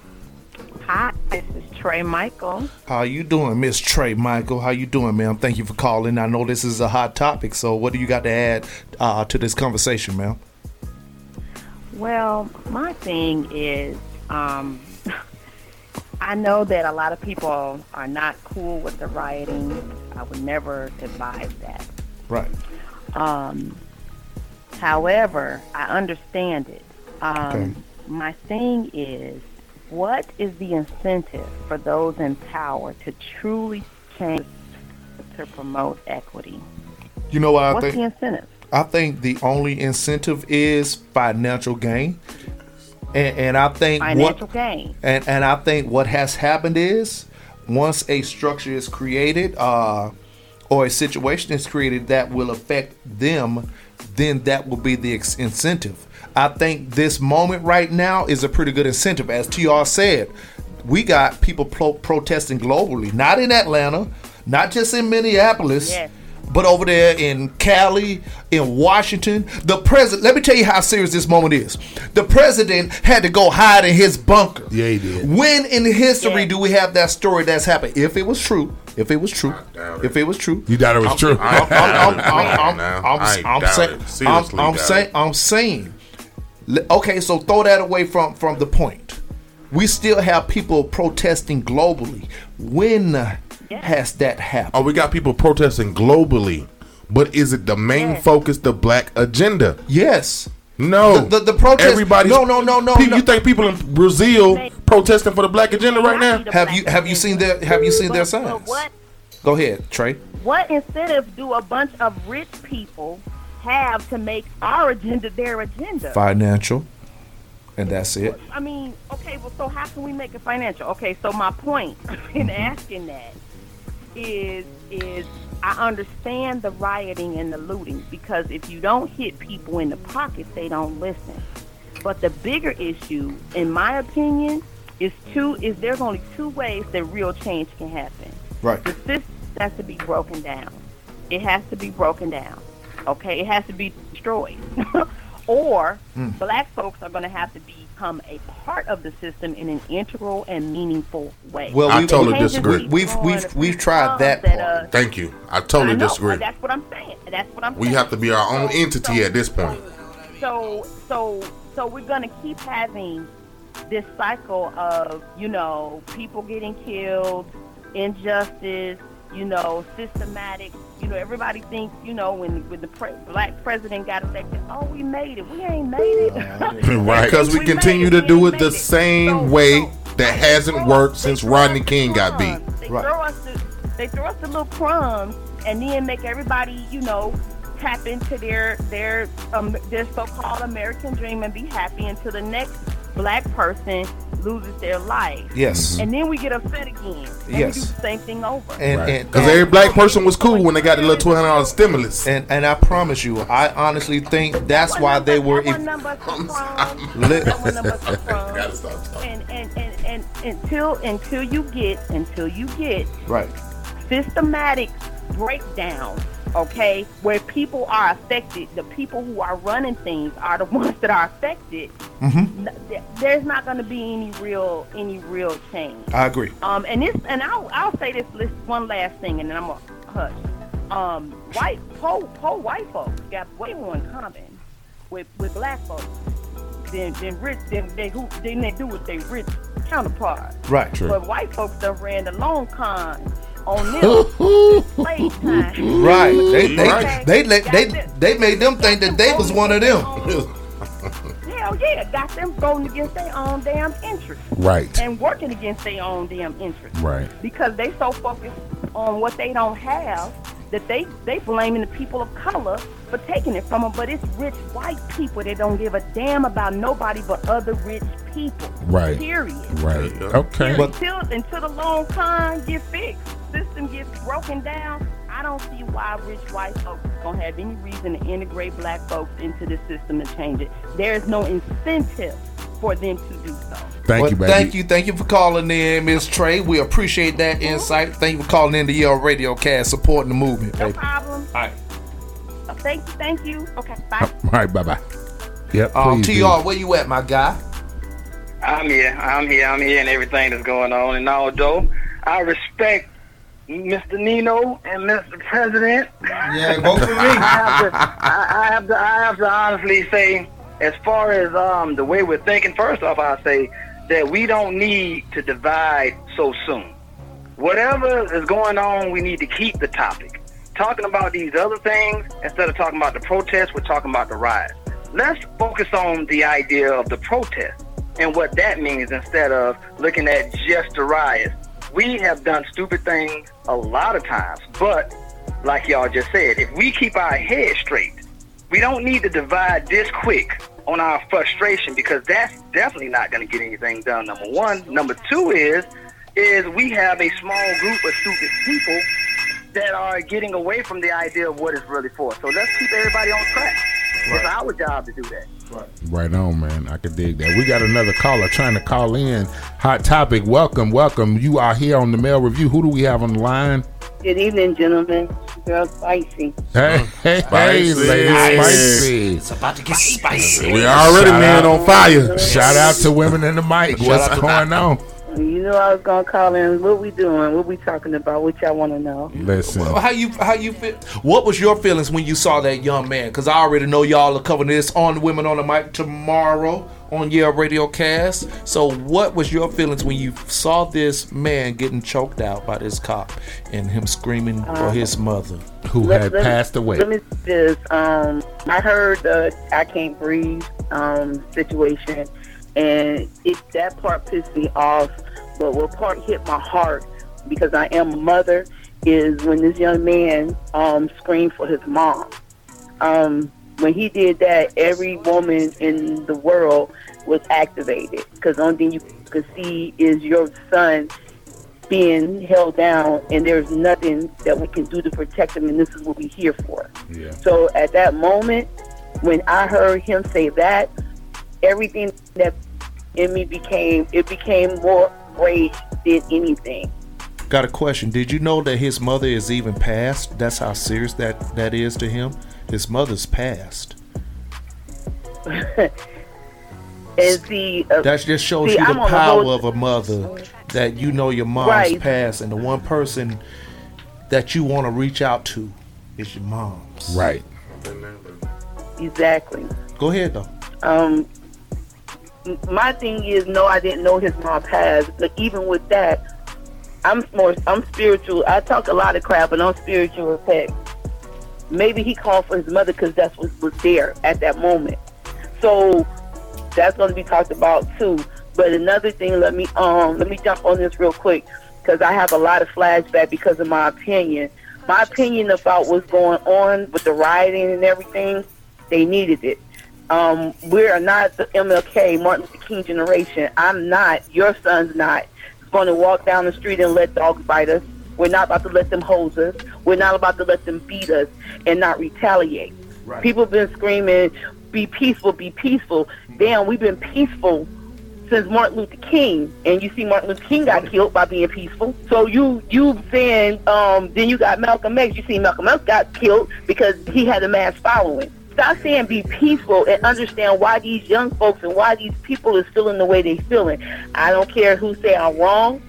Hi, this is Trey Michael. How you doing, Miss Trey Michael? How you doing, ma'am? Thank you for calling. I know this is a hot topic, so what do you got to add uh, to this conversation, ma'am? Well, my thing is, um, I know that a lot of people are not cool with the rioting. I would never advise that. Right. Um, However, I understand it. Um, Okay. My thing is, what is the incentive for those in power to truly change to promote equity? You know what I What's think? the incentive? I think the only incentive is financial gain, and, and I think Financial what gain. and and I think what has happened is once a structure is created, uh, or a situation is created that will affect them, then that will be the ex- incentive. I think this moment right now is a pretty good incentive, as TR said. We got people pro- protesting globally, not in Atlanta, not just in Minneapolis, Yes. but over there in Cali, in Washington, the president. Let me tell you how serious this moment is. The president had to go hide in his bunker. Yeah, he did. When in history Yeah. do we have that story that's happened? If it was true, if it was true, it. if it was true, You doubt it was true. I ain't I'm, doubt it. I'm, Come on I'm, now. I'm, I ain't I'm doubt saying. I'm, Seriously I'm doubt saying. I'm saying. Le- Okay, so throw that away from from the point. We still have people protesting globally. When has that happened? Oh, we got people protesting globally, but is it the main Yeah. focus the black agenda? Yes. No, The- the- the protest- Everybody's no, no, no, no, People, no. You think people in Brazil protesting for the black agenda right now? Have you have you seen their have you seen their But- but signs? Go ahead, Trey. what incentive do a bunch of rich people have to make our agenda their agenda? Financial, and that's it. I mean, okay, well, so how can we make it financial? Okay, so my point in mm-hmm. asking that is is I understand the rioting and the looting because if you don't hit people in the pockets, they don't listen. But the bigger issue, in my opinion, is two is there's only two ways that real change can happen. Right. The system has to be broken down. It has to be broken down. Okay, it has to be destroyed. or Hmm. black folks are going to have to become a part of the system in an integral and meaningful way. Well, I we, totally Can't disagree. We've we've we've tried that bombs part. at, uh, Thank you. I totally I know, disagree. That's what I'm saying. That's what I'm We saying. have to be our own So- entity so- at this point. So, so, so we're gonna keep having this cycle of you know people getting killed, injustice, you know, systematic. You know, everybody thinks you know when when the pre- black president got elected, oh, we made it. We ain't made it. Right. Because we We continue made it, to do we it the it. same So- way so- that hasn't worked us- since Rodney King got beat. They Right. throw us the, they throw us the little crumbs and then make everybody, you know, tap into their their um, their so-called American dream and be happy until the next black person loses their life. Yes. Mm-hmm. And then we get upset again. And Yes. we do the same thing over. And Right. Because every black person was cool when they got the little twelve hundred dollars stimulus. and and I promise you, I honestly think that's why they were. That If, wasn't nothing but some crumbs. Li- That wasn't nothing but some crumbs. And, and, and, and until until you get until you get right. systematic breakdown, okay, where people are affected, the people who are running things are the ones that are affected. Mm-hmm. There's not going to be any real any real change. I agree. Um, and this, and I'll, I'll say this list one last thing, and then I'm gonna hush. Um, white, poor, poor white folks got way more in common with with black folks than than rich than they who than they do with their rich counterparts. Right. True. But white folks done ran the long con on them since. Right. They they Right. they let they, Got they made them think that they was one of them. Hell yeah, got them going against their own damn interest. Right. And working against their own damn interest. Right. Because they so focused on what they don't have that they they blaming the people of color for taking it from them. But it's rich white people that don't give a damn about nobody but other rich people. Right. Period. Right. Okay. But- until until the long con get fixed, system gets broken down. I don't see why rich white folks gonna have any reason to integrate black folks into the system and change it. There is no incentive for them to do so. Thank Well, you, baby. Thank you, thank you for calling in, Miss Trey. We appreciate that insight. Thank you for calling in the Yale Radio Cast, supporting the movement, No baby. problem. All right. Uh, Thank you, thank you. Okay, bye. All right. Bye bye. Yep. Um, please Tr, do. where you at, my guy? I'm here. I'm here. I'm here, and everything that's going on. And although I respect Mr. Nino and Mr. President, Yeah, vote for I me. have to. I, I have to. I have to honestly say, as far as um the way we're thinking, first off, I say that we don't need to divide so soon. Whatever is going on, we need to keep the topic. talking about these other things instead of talking about the protests. We're talking about the riots. Let's focus on the idea of the protest and what that means instead of looking at just the riots. We have done stupid things a lot of times, but like y'all just said, if we keep our head straight, we don't need to divide this quick on our frustration because that's definitely not going to get anything done. Number one. Number two is is we have a small group of stupid people that are getting away from the idea of what it's really for. So let's keep everybody on track. It's our job to do that. Right on, man. I could dig that. We got another caller trying to call in. Hot topic. Welcome, welcome. You are here on the male review. Who do we have on the line? Good evening, gentlemen. Girl Spicy. Hey, hey, hey, Spicy. lady spicy. It's about to get spicy. We already Shout man on fire. Shout out to women in the mic. Shout What's going on? You knew I was gonna call in. What we doing? What we talking about? What y'all want to know? Listen. Well, how you how you feel? What was your feelings when you saw that young man? Because I already know y'all are covering this on Women on the Mic tomorrow on Yale Radio Cast. So, what was your feelings when you saw this man getting choked out by this cop and him screaming for his mother, who Let- had let me- passed away? Let me say this. Um, I heard the "I can't breathe" um, situation, and it that part pissed me off. But what part hit my heart because I am a mother is when this young man um, screamed for his mom. Um, when he did that, every woman in the world was activated because the only thing you could see is your son being held down, and there's nothing that we can do to protect him, and this is what we're here for. Yeah. So at that moment, when I heard him say that, everything that in me became it became more rage than anything. Got a question. Did you know that his mother is even passed? That's how serious that that is to him. His mother's passed. and see, uh, That just shows see, you I'm the power of a mother. That you know your mom's Right. passed, and the one person that you want to reach out to is your mom's. Right. exactly. Go ahead though. Um, m- my thing is, no, I didn't know his mom passed, but even with that, I'm more, I'm spiritual. I talk a lot of crap, but I'm spiritual as heck. Maybe he called for his mother because that's what was there at that moment. So that's going to be talked about too. But another thing, let me um let me jump on this real quick because I have a lot of flashback because of my opinion. My opinion about what's going on with the rioting and everything, they needed it. Um, we are not the MLK Martin Luther King generation. I'm not. Your son's not going to walk down the street and let dogs bite us. We're not about to let them hose us. We're not about to let them beat us and not retaliate. People have been screaming, "Be peaceful, be peaceful." Damn, we've been peaceful since Martin Luther King, and you see Martin Luther King got killed by being peaceful. So you you saying um, then you got Malcolm X. You see Malcolm X got killed because he had a mass following. Stop saying be peaceful and understand why these young folks and why these people is feeling the way they feeling. I don't care who say I'm wrong.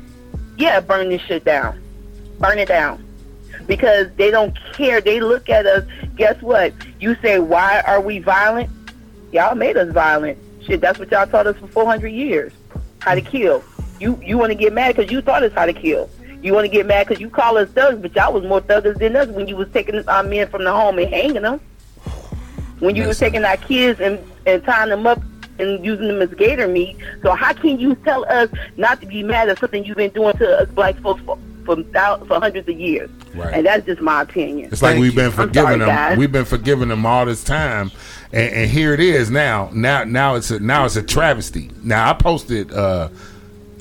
Yeah, burn this shit down. Burn it down. Because they don't care. They look at us. Guess what? You say, why are we violent? Y'all made us violent. Shit, that's what y'all taught us for 400 years. How to kill. You you want to get mad because you taught us how to kill. You want to get mad because you call us thugs, but y'all was more thuggers than us when you was taking our men from the home and hanging them. When you were taking our kids and, and tying them up and using them as gator meat. So how can you tell us not to be mad at something you've been doing to us black folks for for, for hundreds of years? Right. And that's just my opinion. It's like we've been I'm sorry, forgiving them. guys. We've been forgiving them all this time, and, and here it is now. Now, now it's a now it's a travesty. Now I posted. uh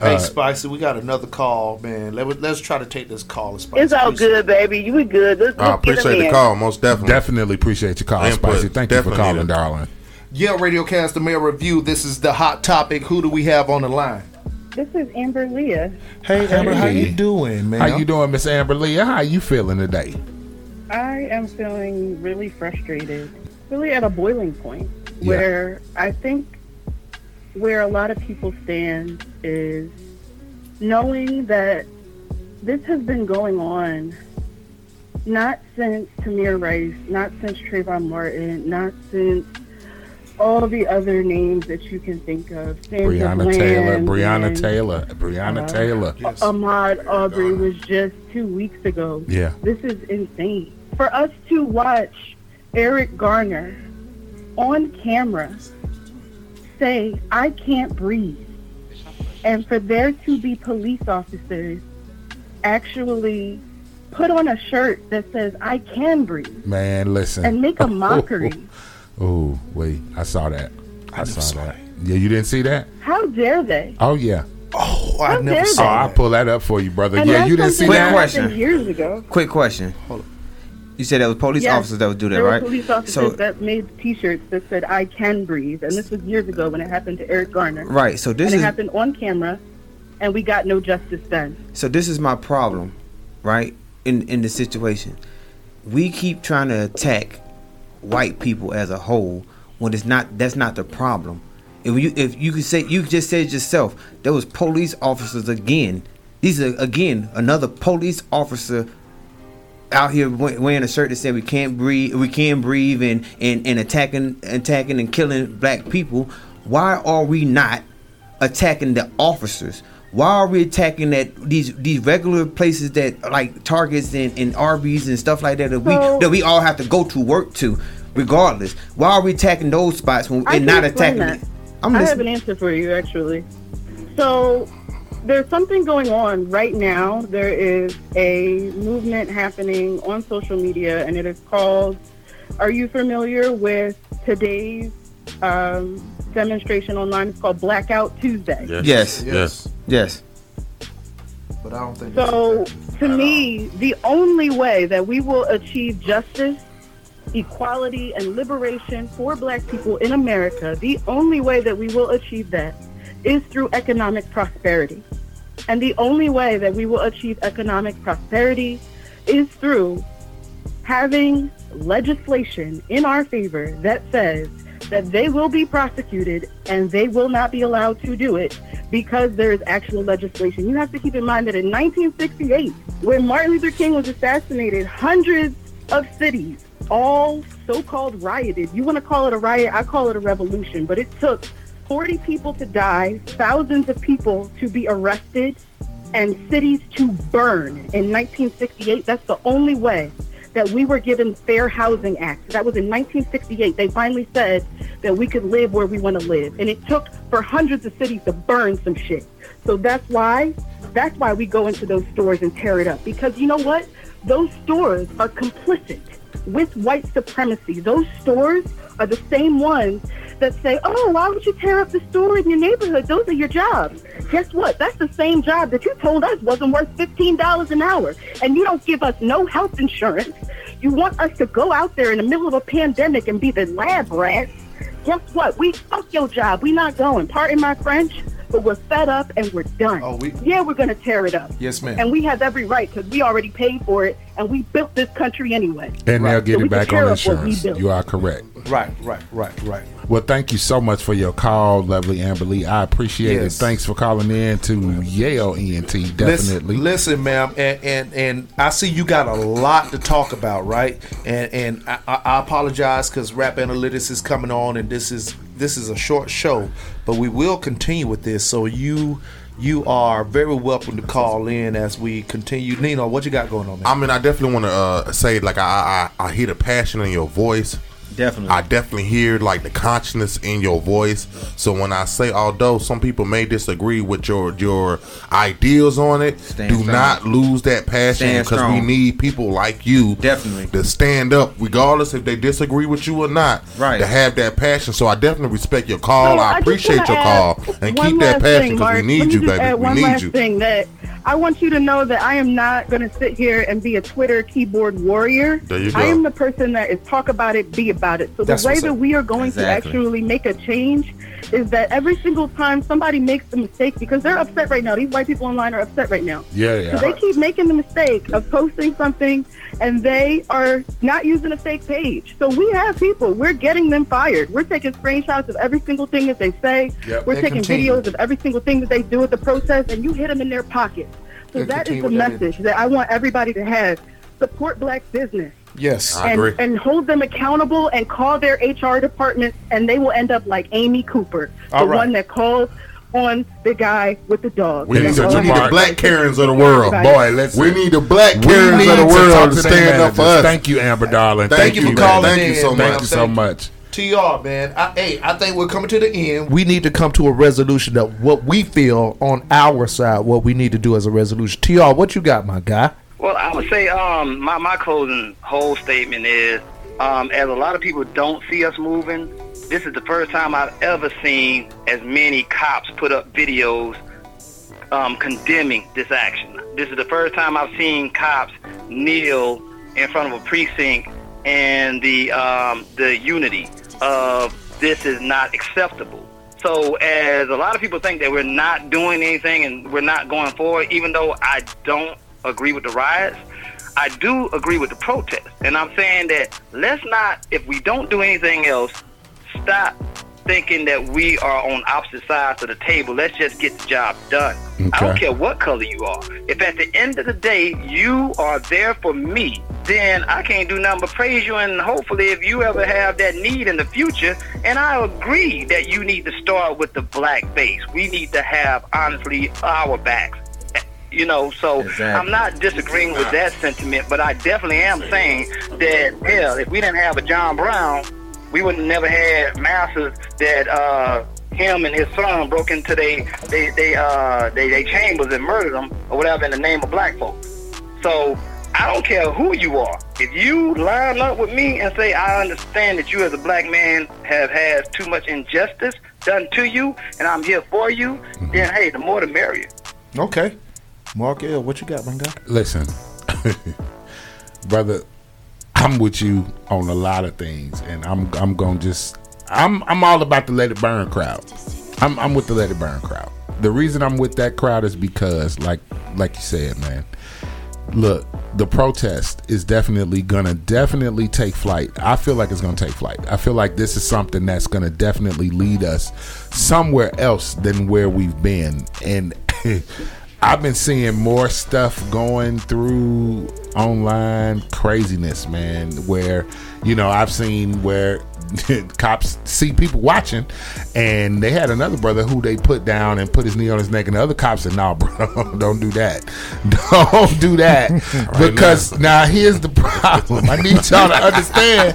Hey, uh, Spicy, we got another call, man. Let, let's try to take this call. Spicy. It's all good, baby. You we good. Let's, I let's get 'em appreciate the in. call, most definitely. Definitely appreciate your call, Input. Spicy. Thank you for calling, darling. Yeah, Radio Cast, the Male Review. This is the hot topic. Who do we have on the line? This is Amber Leah. Hey, Amber, how you doing, man? How you doing, Miss Amber Leah? How you feeling today? I am feeling really frustrated, really at a boiling point, Yeah. where I think where a lot of people stand is knowing that this has been going on not since Tamir Rice, not since Trayvon Martin, not since all the other names that you can think of. Sandra Breonna Taylor, Breonna and, Taylor, Breonna uh, Taylor. Ahmaud Arbery was just two weeks ago. Yeah. This is insane. for us to watch Eric Garner on camera say, I can't breathe, and for there to be police officers actually put on a shirt that says, I can breathe, Man, listen. and make a mockery. Oh, wait. I saw that. I, saw, that. Yeah, you didn't see that? How dare they? Oh, yeah. Oh, I How never saw Oh. I'll pull that up for you, brother. And yeah, you didn't see that? that happened years ago. Quick question. You said that was police Yes, officers that would do that, there were right? police officers So that made T-shirts that said "I can breathe," and this was years ago when it happened to Eric Garner. Right, so this and is- it happened on camera, and we got no justice then. So this is my problem, right? In in the situation, we keep trying to attack white people as a whole when it's not. That's not the problem. If you if you could say you just said yourself, there was police officers again. These are again another police officer out here wearing a shirt that said we can't breathe, we can't breathe, and and and attacking attacking and killing black people. Why are we not attacking the officers? Why are we attacking that these these regular places that like Targets and, and Arby's and stuff like that that we So- that we all have to go to work to, regardless? Why are we attacking those spots when and not attacking? that. I'm I have an answer for you, actually. So there's something going on right now. There is a movement happening on social media, and it is called. Are you familiar with today's um, demonstration online? It's called Blackout Tuesday. Yes. Yes. Yes. But I don't think. So, to me, the only way that we will achieve justice, equality, and liberation for black people in America, the only way that we will achieve that is through economic prosperity. And the only way that we will achieve economic prosperity is through having legislation in our favor that says that they will be prosecuted and they will not be allowed to do it because there is actual legislation. You have to keep in mind that in 1968, when Martin Luther King was assassinated, hundreds of cities all so-called rioted. You want to call it a riot, I call it a revolution, but it took 40 people to die, thousands of people to be arrested, and cities to burn in 1968. That's the only way that we were given Fair Housing Act. That was in 1968. They finally said that we could live where we want to live. And it took for hundreds of cities to burn some shit. So that's why that's why we go into those stores and tear it up. Because you know what? Those stores are complicit with white supremacy. Those stores are the same ones that say, oh, why would you tear up the store in your neighborhood? Those are your jobs. Guess what? That's the same job that you told us wasn't worth $15 an hour. And you don't give us no health insurance. You want us to go out there in the middle of a pandemic and be the lab rats. Guess what? We fuck your job. We not going. Pardon my French, but we're fed up and we're done. Oh, we- yeah, we're going to tear it up. Yes, ma'am. And we have every right because we already paid for it and we built this country anyway. And they'll get So it back on up what we insurance. You are correct. Right, right, right, right. Well, thank you so much for your call, lovely Amber Lee. I appreciate Yes. it. Thanks for calling in to Yale ENT. Definitely. Listen, listen ma'am, and, and and I see you got a lot to talk about, right? And and I, I I apologize because Rap Analytics is coming on, and this is this is a short show, but we will continue with this. So you you are very welcome to call in as we continue. Nino, what you got going on? Man? I mean, I definitely want to uh, say like I, I I hear the passion in your voice. Definitely. I definitely hear like the consciousness in your voice. So when I say, although some people may disagree with your your ideals on it, Stand do strong. not lose that passion because we need people like you, Definitely. to stand up, regardless if they disagree with you or not. Right. To have that passion. So I definitely respect your call. So I just appreciate your call and keep that passion because we need you, just baby. add We one need last you. thing that I want you to know that I am not going to sit here and be a Twitter keyboard warrior. There you go. I am the person that is talk about it, be about it. So That's the way that we are going Exactly. to actually make a change is that every single time somebody makes a mistake, because they're upset right now. These white people online are upset right now. Yeah, yeah. So they keep making the mistake of posting something and they are not using a fake page. So we have people, we're getting them fired. We're taking screenshots of every single thing that they say. Yep, we're taking continue. videos of every single thing that they do at the protest and you hit them in their pocket. So that is the with that message that I want everybody to have. Support black business Yes, I and, agree. and hold them accountable and call their HR department, and they will end up like Amy Cooper, the All right. one that called on the guy with the dog. We need, That's we need the black say. Karens of the world. Boy, let's We need the black We Karens of the world to to their stand up for us. Thank you, Amber, darling. Thank you for man. calling Thank you in, so man. Thank you so much. TR, man. I, hey, I think we're coming to the end. We need to come to a resolution of what we feel on our side, what we need to do as a resolution. TR, what you got, my guy? Well, I would say um, my, my closing whole statement is um, as a lot of people don't see us moving, this is the first time I've ever seen as many cops put up videos um, condemning this action. This is the first time I've seen cops kneel in front of a precinct and the um, the unity of this is not acceptable. So as a lot of people think that we're not doing anything and we're not going forward, even though I don't agree with the riots, I do agree with the protests. And I'm saying that let's not, if we don't do anything else, stop thinking that we are on opposite sides of the table. Let's just get the job done. I don't care what color you are. If at the end of the day you are there for me, then I can't do nothing but praise you. And hopefully, if you ever have that need in the future, and I agree that you need to start with the black base. We need to have honestly our backs. You know, so I'm not disagreeing with that sentiment, but I definitely am saying that hell, if we didn't have a John Brown, we would never had masses that uh him and his son broke into they they they uh they, they chambers and murdered them or whatever in the name of black folks. So I don't care who you are. If you line up with me and say I understand that you as a black man have had too much injustice done to you and I'm here for you, then hey, the more the merrier. Okay. Markel, what you got, my guy? Listen, brother, I'm with you on a lot of things, and I'm I'm gonna just I'm I'm all about the let it burn crowd. I'm I'm with the let it burn crowd. The reason I'm with that crowd is because, like like you said, man. Look, the protest is definitely gonna definitely take flight. I feel like it's gonna take flight. I feel like this is something that's gonna definitely lead us somewhere else than where we've been. And I've been seeing more stuff going through online craziness, man. Where you know I've seen where cops see people watching, and they had another brother who they put down and put his knee on his neck, and the other cops said, "No, bro, don't do that, don't do that," because now. here's the problem. I need y'all to understand.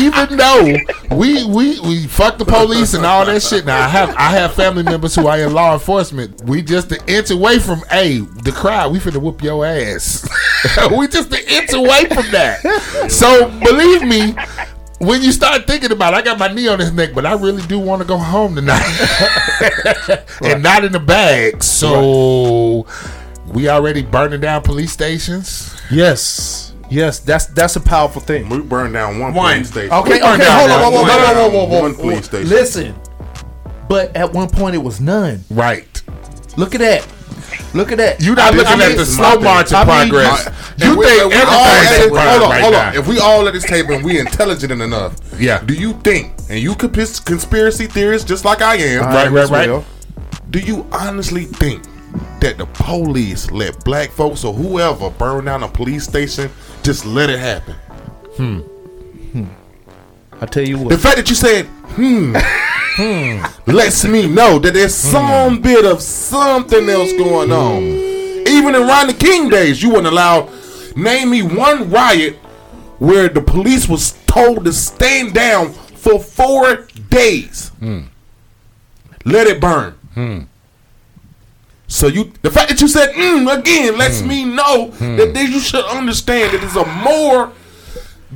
Even though we we we fuck the police and all that shit. Now I have I have family members who are in law enforcement. We just an inch away from hey the crowd. We finna whoop your ass. we just an inch away from that. So believe me, when you start thinking about, it, I got my knee on his neck, but I really do want to go home tonight, and not in the bag. So we already burning down police stations. Yes, yes, that's that's a powerful thing. We burned down one, One. police station. Okay, okay, down hold on, one- whoa, whoa, one- whoa, whoa, whoa, whoa, one police station. Listen, but at one point it was none. Right. Look at that. Look at that. You're not I- looking I at the slow march of progress. You think and everything's at- burned hold on, right hold now. on. If we all at this table and we intelligent enough, Yeah. do you think, and you could piss conspiracy theorists just like I am, I Right, right, right. well. do you honestly think that the police let black folks or whoever burn down a police station just let it happen? Hmm. I tell you what. The fact that you said, hmm, Hmm. lets me know that there's hmm. some bit of something else going on. Even in Rodney King days, you wouldn't allow, name me one riot where the police was told to stand down for four days. Hmm. Let it burn. So you, the fact that you said mm, again lets me know that then you should understand that there's a more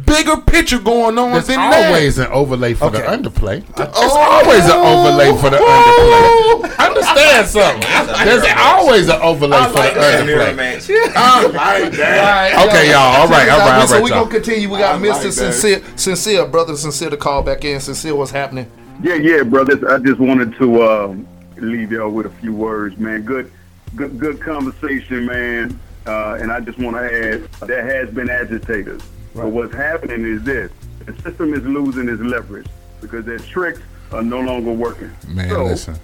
bigger picture going on There's than always that. an overlay for the underplay. There's Oh. always an overlay for the underplay. Understand something? There's always an overlay for the underplay. I like that. Okay, y'all. All right, all right, all So we y'all. gonna continue. We got I Mr. like that. Sincere, Sincere, brother Sincere to call back in. Sincere, what's happening? Yeah, yeah, brothers. I just wanted to um, leave y'all with a few words, man. Good, good, good conversation, man. Uh, and I just want to add, there has been agitators. But what's happening is this: the system is losing its leverage because their tricks are no longer working. Man, So, listen.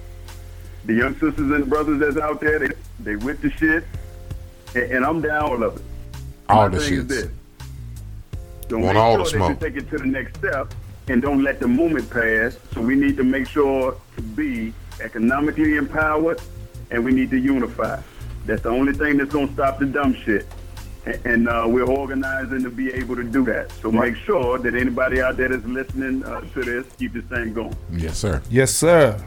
the young sisters and brothers that's out there, they, they with the shit, and, and I'm down all of it. All My the shit. is shits. this. So Want make all sure the smoke. take it to the next step and don't let the moment pass. So we need to make sure to be economically empowered, and we need to unify. That's the only thing that's gonna stop the dumb shit. A- And uh, we're organizing to be able to do that. So make sure that anybody out there that's listening uh, to this keep this thing going. Yes, sir. Yes, sir.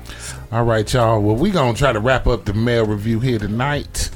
All right, y'all. Well, we're gonna try to wrap up the male review here tonight.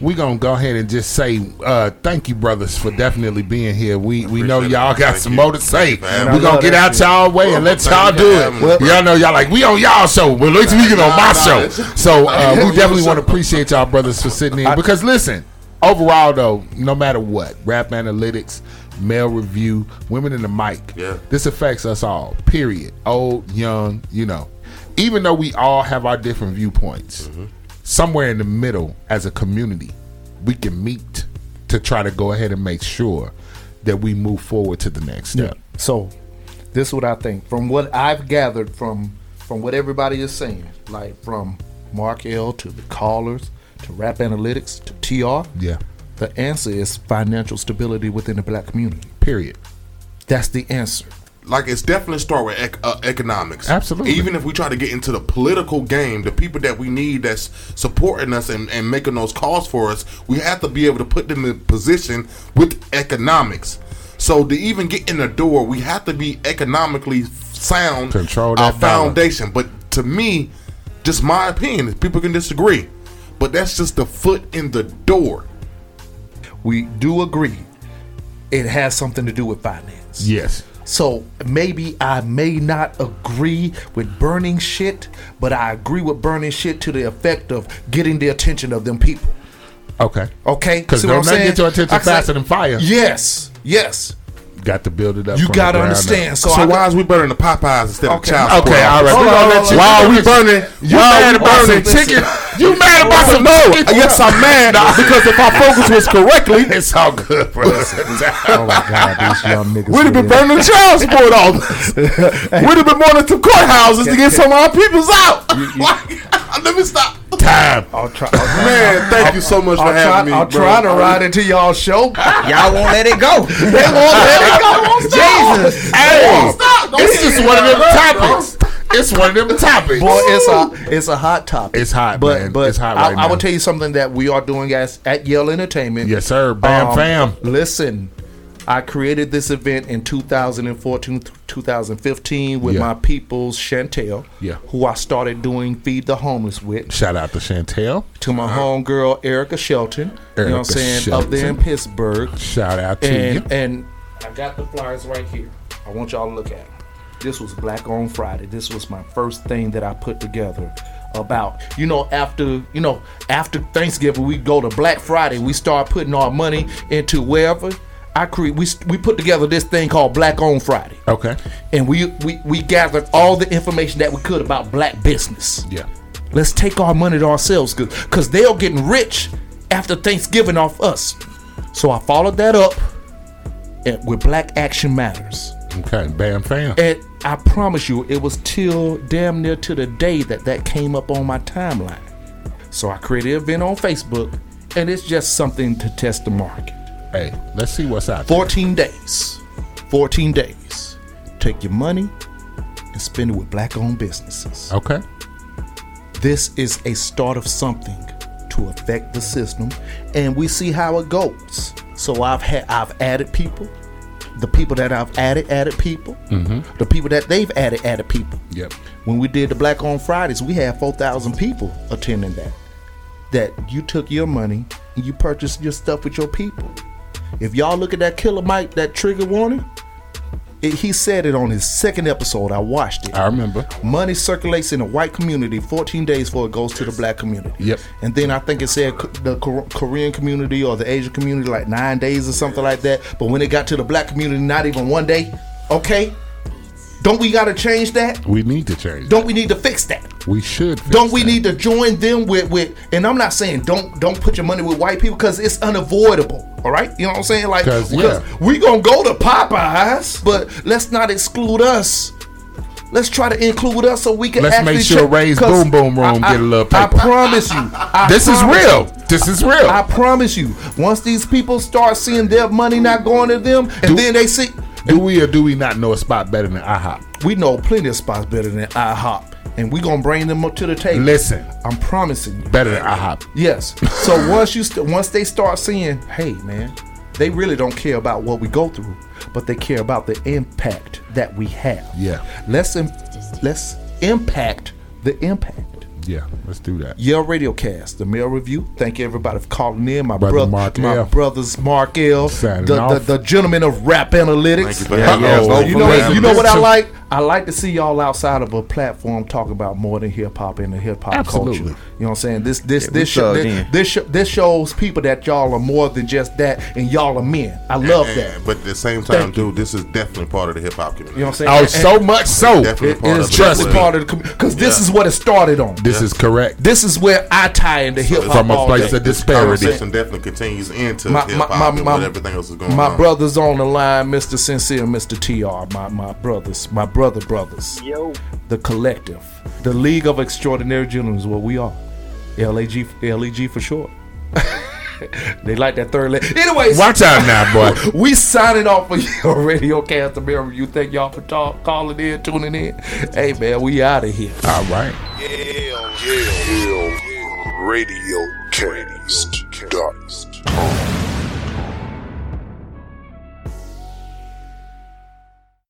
We're gonna go ahead and just say uh, thank you, brothers, for definitely being here. We we know y'all got some more to say. We I gonna get out y'all way and let y'all do it. Well- y'all know y'all like we on y'all show. Well, at least we get on my show. So uh, we definitely want to appreciate y'all brothers for sitting in. Because listen, overall though, no matter what, rap analytics, male review, women in the mic, Yeah. this affects us all. Period. Old, young, you know. Even though we all have our different viewpoints, Mm-hmm. somewhere in the middle as a community, we can meet to try to go ahead and make sure that we move forward to the next Yeah. step. So, this is what I think. From what I've gathered from from what everybody is saying, like from Markel to the callers to Rap Analytics to TR, Yeah. the answer is financial stability within the black community. Period. That's the answer. like it's definitely start with ec- uh, economics. Absolutely. Even if we try to get into the political game, the people that we need that's supporting us and, and making those calls for us, we have to be able to put them in position with economics. So to even get in the door, we have to be economically sound. Control our that dollar. foundation. But to me, just my opinion, people can disagree, but that's just the foot in the door. We do agree it has something to do with finance. Yes. So maybe I may not agree with burning shit, but I agree with burning shit to the effect of getting the attention of them people. Okay. Okay, Because See what don't I'm nothing saying? get your attention Like I said, faster than fire. Yes, yes. Got to build it up. You gotta ground up. understand. So, So, I why is we burning the Popeyes instead of Okay. child Okay, all right. We're gonna let you- Why are we burning? You mad about some burning chicken? You mad about some no? Yes, I'm mad because if our focus was correctly, It's all good, bro. oh my god, these young niggas. we'd have been burning the child support office. We'd have been going to courthouses to get some of our peoples out. Let me stop. Time. I'll try. Man, thank you so much for I'll try, having me. I'll bro. try to ride into y'all show. Y'all won't let it go. they won't let it go. Jesus. Hey, stop. Don't it's just one of them topics. It's one of them topics. Boy, it's a it's a hot topic. It's hot, but man. but It's hot I, right I now. will tell you something that we are doing as at Yale Entertainment. Yes, sir. Bam, Um, fam. Listen, I created this event in 2014, 2015 with Yeah. my people's Chantel, Yeah. who I started doing Feed the Homeless with. Shout out to Chantel. To my uh, homegirl Erica Shelton, you know what I'm Erica saying, up there in Pittsburgh. Shout out to and you. and I got the flyers right here. I want y'all to look at them. This was Black on Friday. This was my first thing that I put together about you know after you know after Thanksgiving we go to Black Friday we start putting our money into wherever I create we we put together this thing called Black on Friday Okay. and we we we gathered all the information that we could about black business. Yeah. Let's take our money to ourselves because they're getting rich after Thanksgiving off us. So I followed that up and- with Black Action Matters. Okay. Bam, fam. And I promise you, it was till damn near to the day that that came up on my timeline. So I created an event on Facebook, and it's just something to test the market. Hey, let's see what's out there. 14 days. 14 days. Take your money and spend it with black owned businesses. Okay. This is a start of something to affect the system and we see how it goes. So I've had I've added people. The people that I've added added people. Mm-hmm. The people that they've added added people. Yep. When we did the Black on Fridays, we had 4,000 people attending that. That you took your money and you purchased your stuff with your people. If y'all look at that Killer Mike, that trigger warning, it, he said it on his second episode. I watched it. I remember. Money circulates in the white community 14 days before it goes to the black community. Yep. And then I think it said co- the Kor- Korean community or the Asian community like nine days or something like that. But when it got to the black community, not even one day. Okay. Don't we got to change that? We need to change. Don't we need to fix that? We should. fix Don't we that. need to join them with with? And I'm not saying don't don't put your money with white people because it's unavoidable. All right, you know what I'm saying? Like, 'Cause, yeah. we gonna go to Popeyes, but let's not exclude us. Let's try to include us so we can. Let's make sure check- Ray's 'cause Boom Boom Room I- get a little I, I promise you. I This is real. you. This is real. I promise you. Once these people start seeing their money not going to them, and Do- then they see, Do we or do we not know a spot better than IHOP? we know plenty of spots better than IHOP. And we gonna bring them up to the table. Listen, I'm promising you. better than IHOP. Yes. So once you st- once they start seeing, hey man, they really don't care about what we go through, but they care about the impact that we have. Yeah. Let's im- let's impact the impact. Yeah, let's do that. Yale Radio Cast, the male review. Thank you everybody for calling in. My Brother brother, Mark my L. brothers Markel, the, the, the gentleman of rap analytics. Thank you for having. Uh-oh. You know, you know what. I like? I like to see y'all outside of a platform talking about more than hip hop and the hip hop culture. You know what I'm saying? This this Yeah, this, show, this, this, sho- this shows people that y'all are more than just that, and y'all are men. I love And- that. But at the same time, Thank dude, this is definitely part of the hip hop community. You know what I'm saying? Oh, And- so much so. Definitely it part of just part of the community because this is what it started on. This is correct. This is where I tie into hip hop From a place of disparity. conversation definitely continues into My- hip hop and my- what everything else is going My on. brothers on the line, Mr. Sincere, Mr. TR, my my brothers, my brother brothers, Yo. the collective, the League of Extraordinary Gentlemen is what we are. LAG, LEG for short. they like that third letter. Anyways, Watch out now, boy. we signing off for your radio cast of you. Thank y'all for talk, calling in, tuning in. Hey man, we out of here. All right. Yeah, yeah, yeah. Radio Cast. Dot com.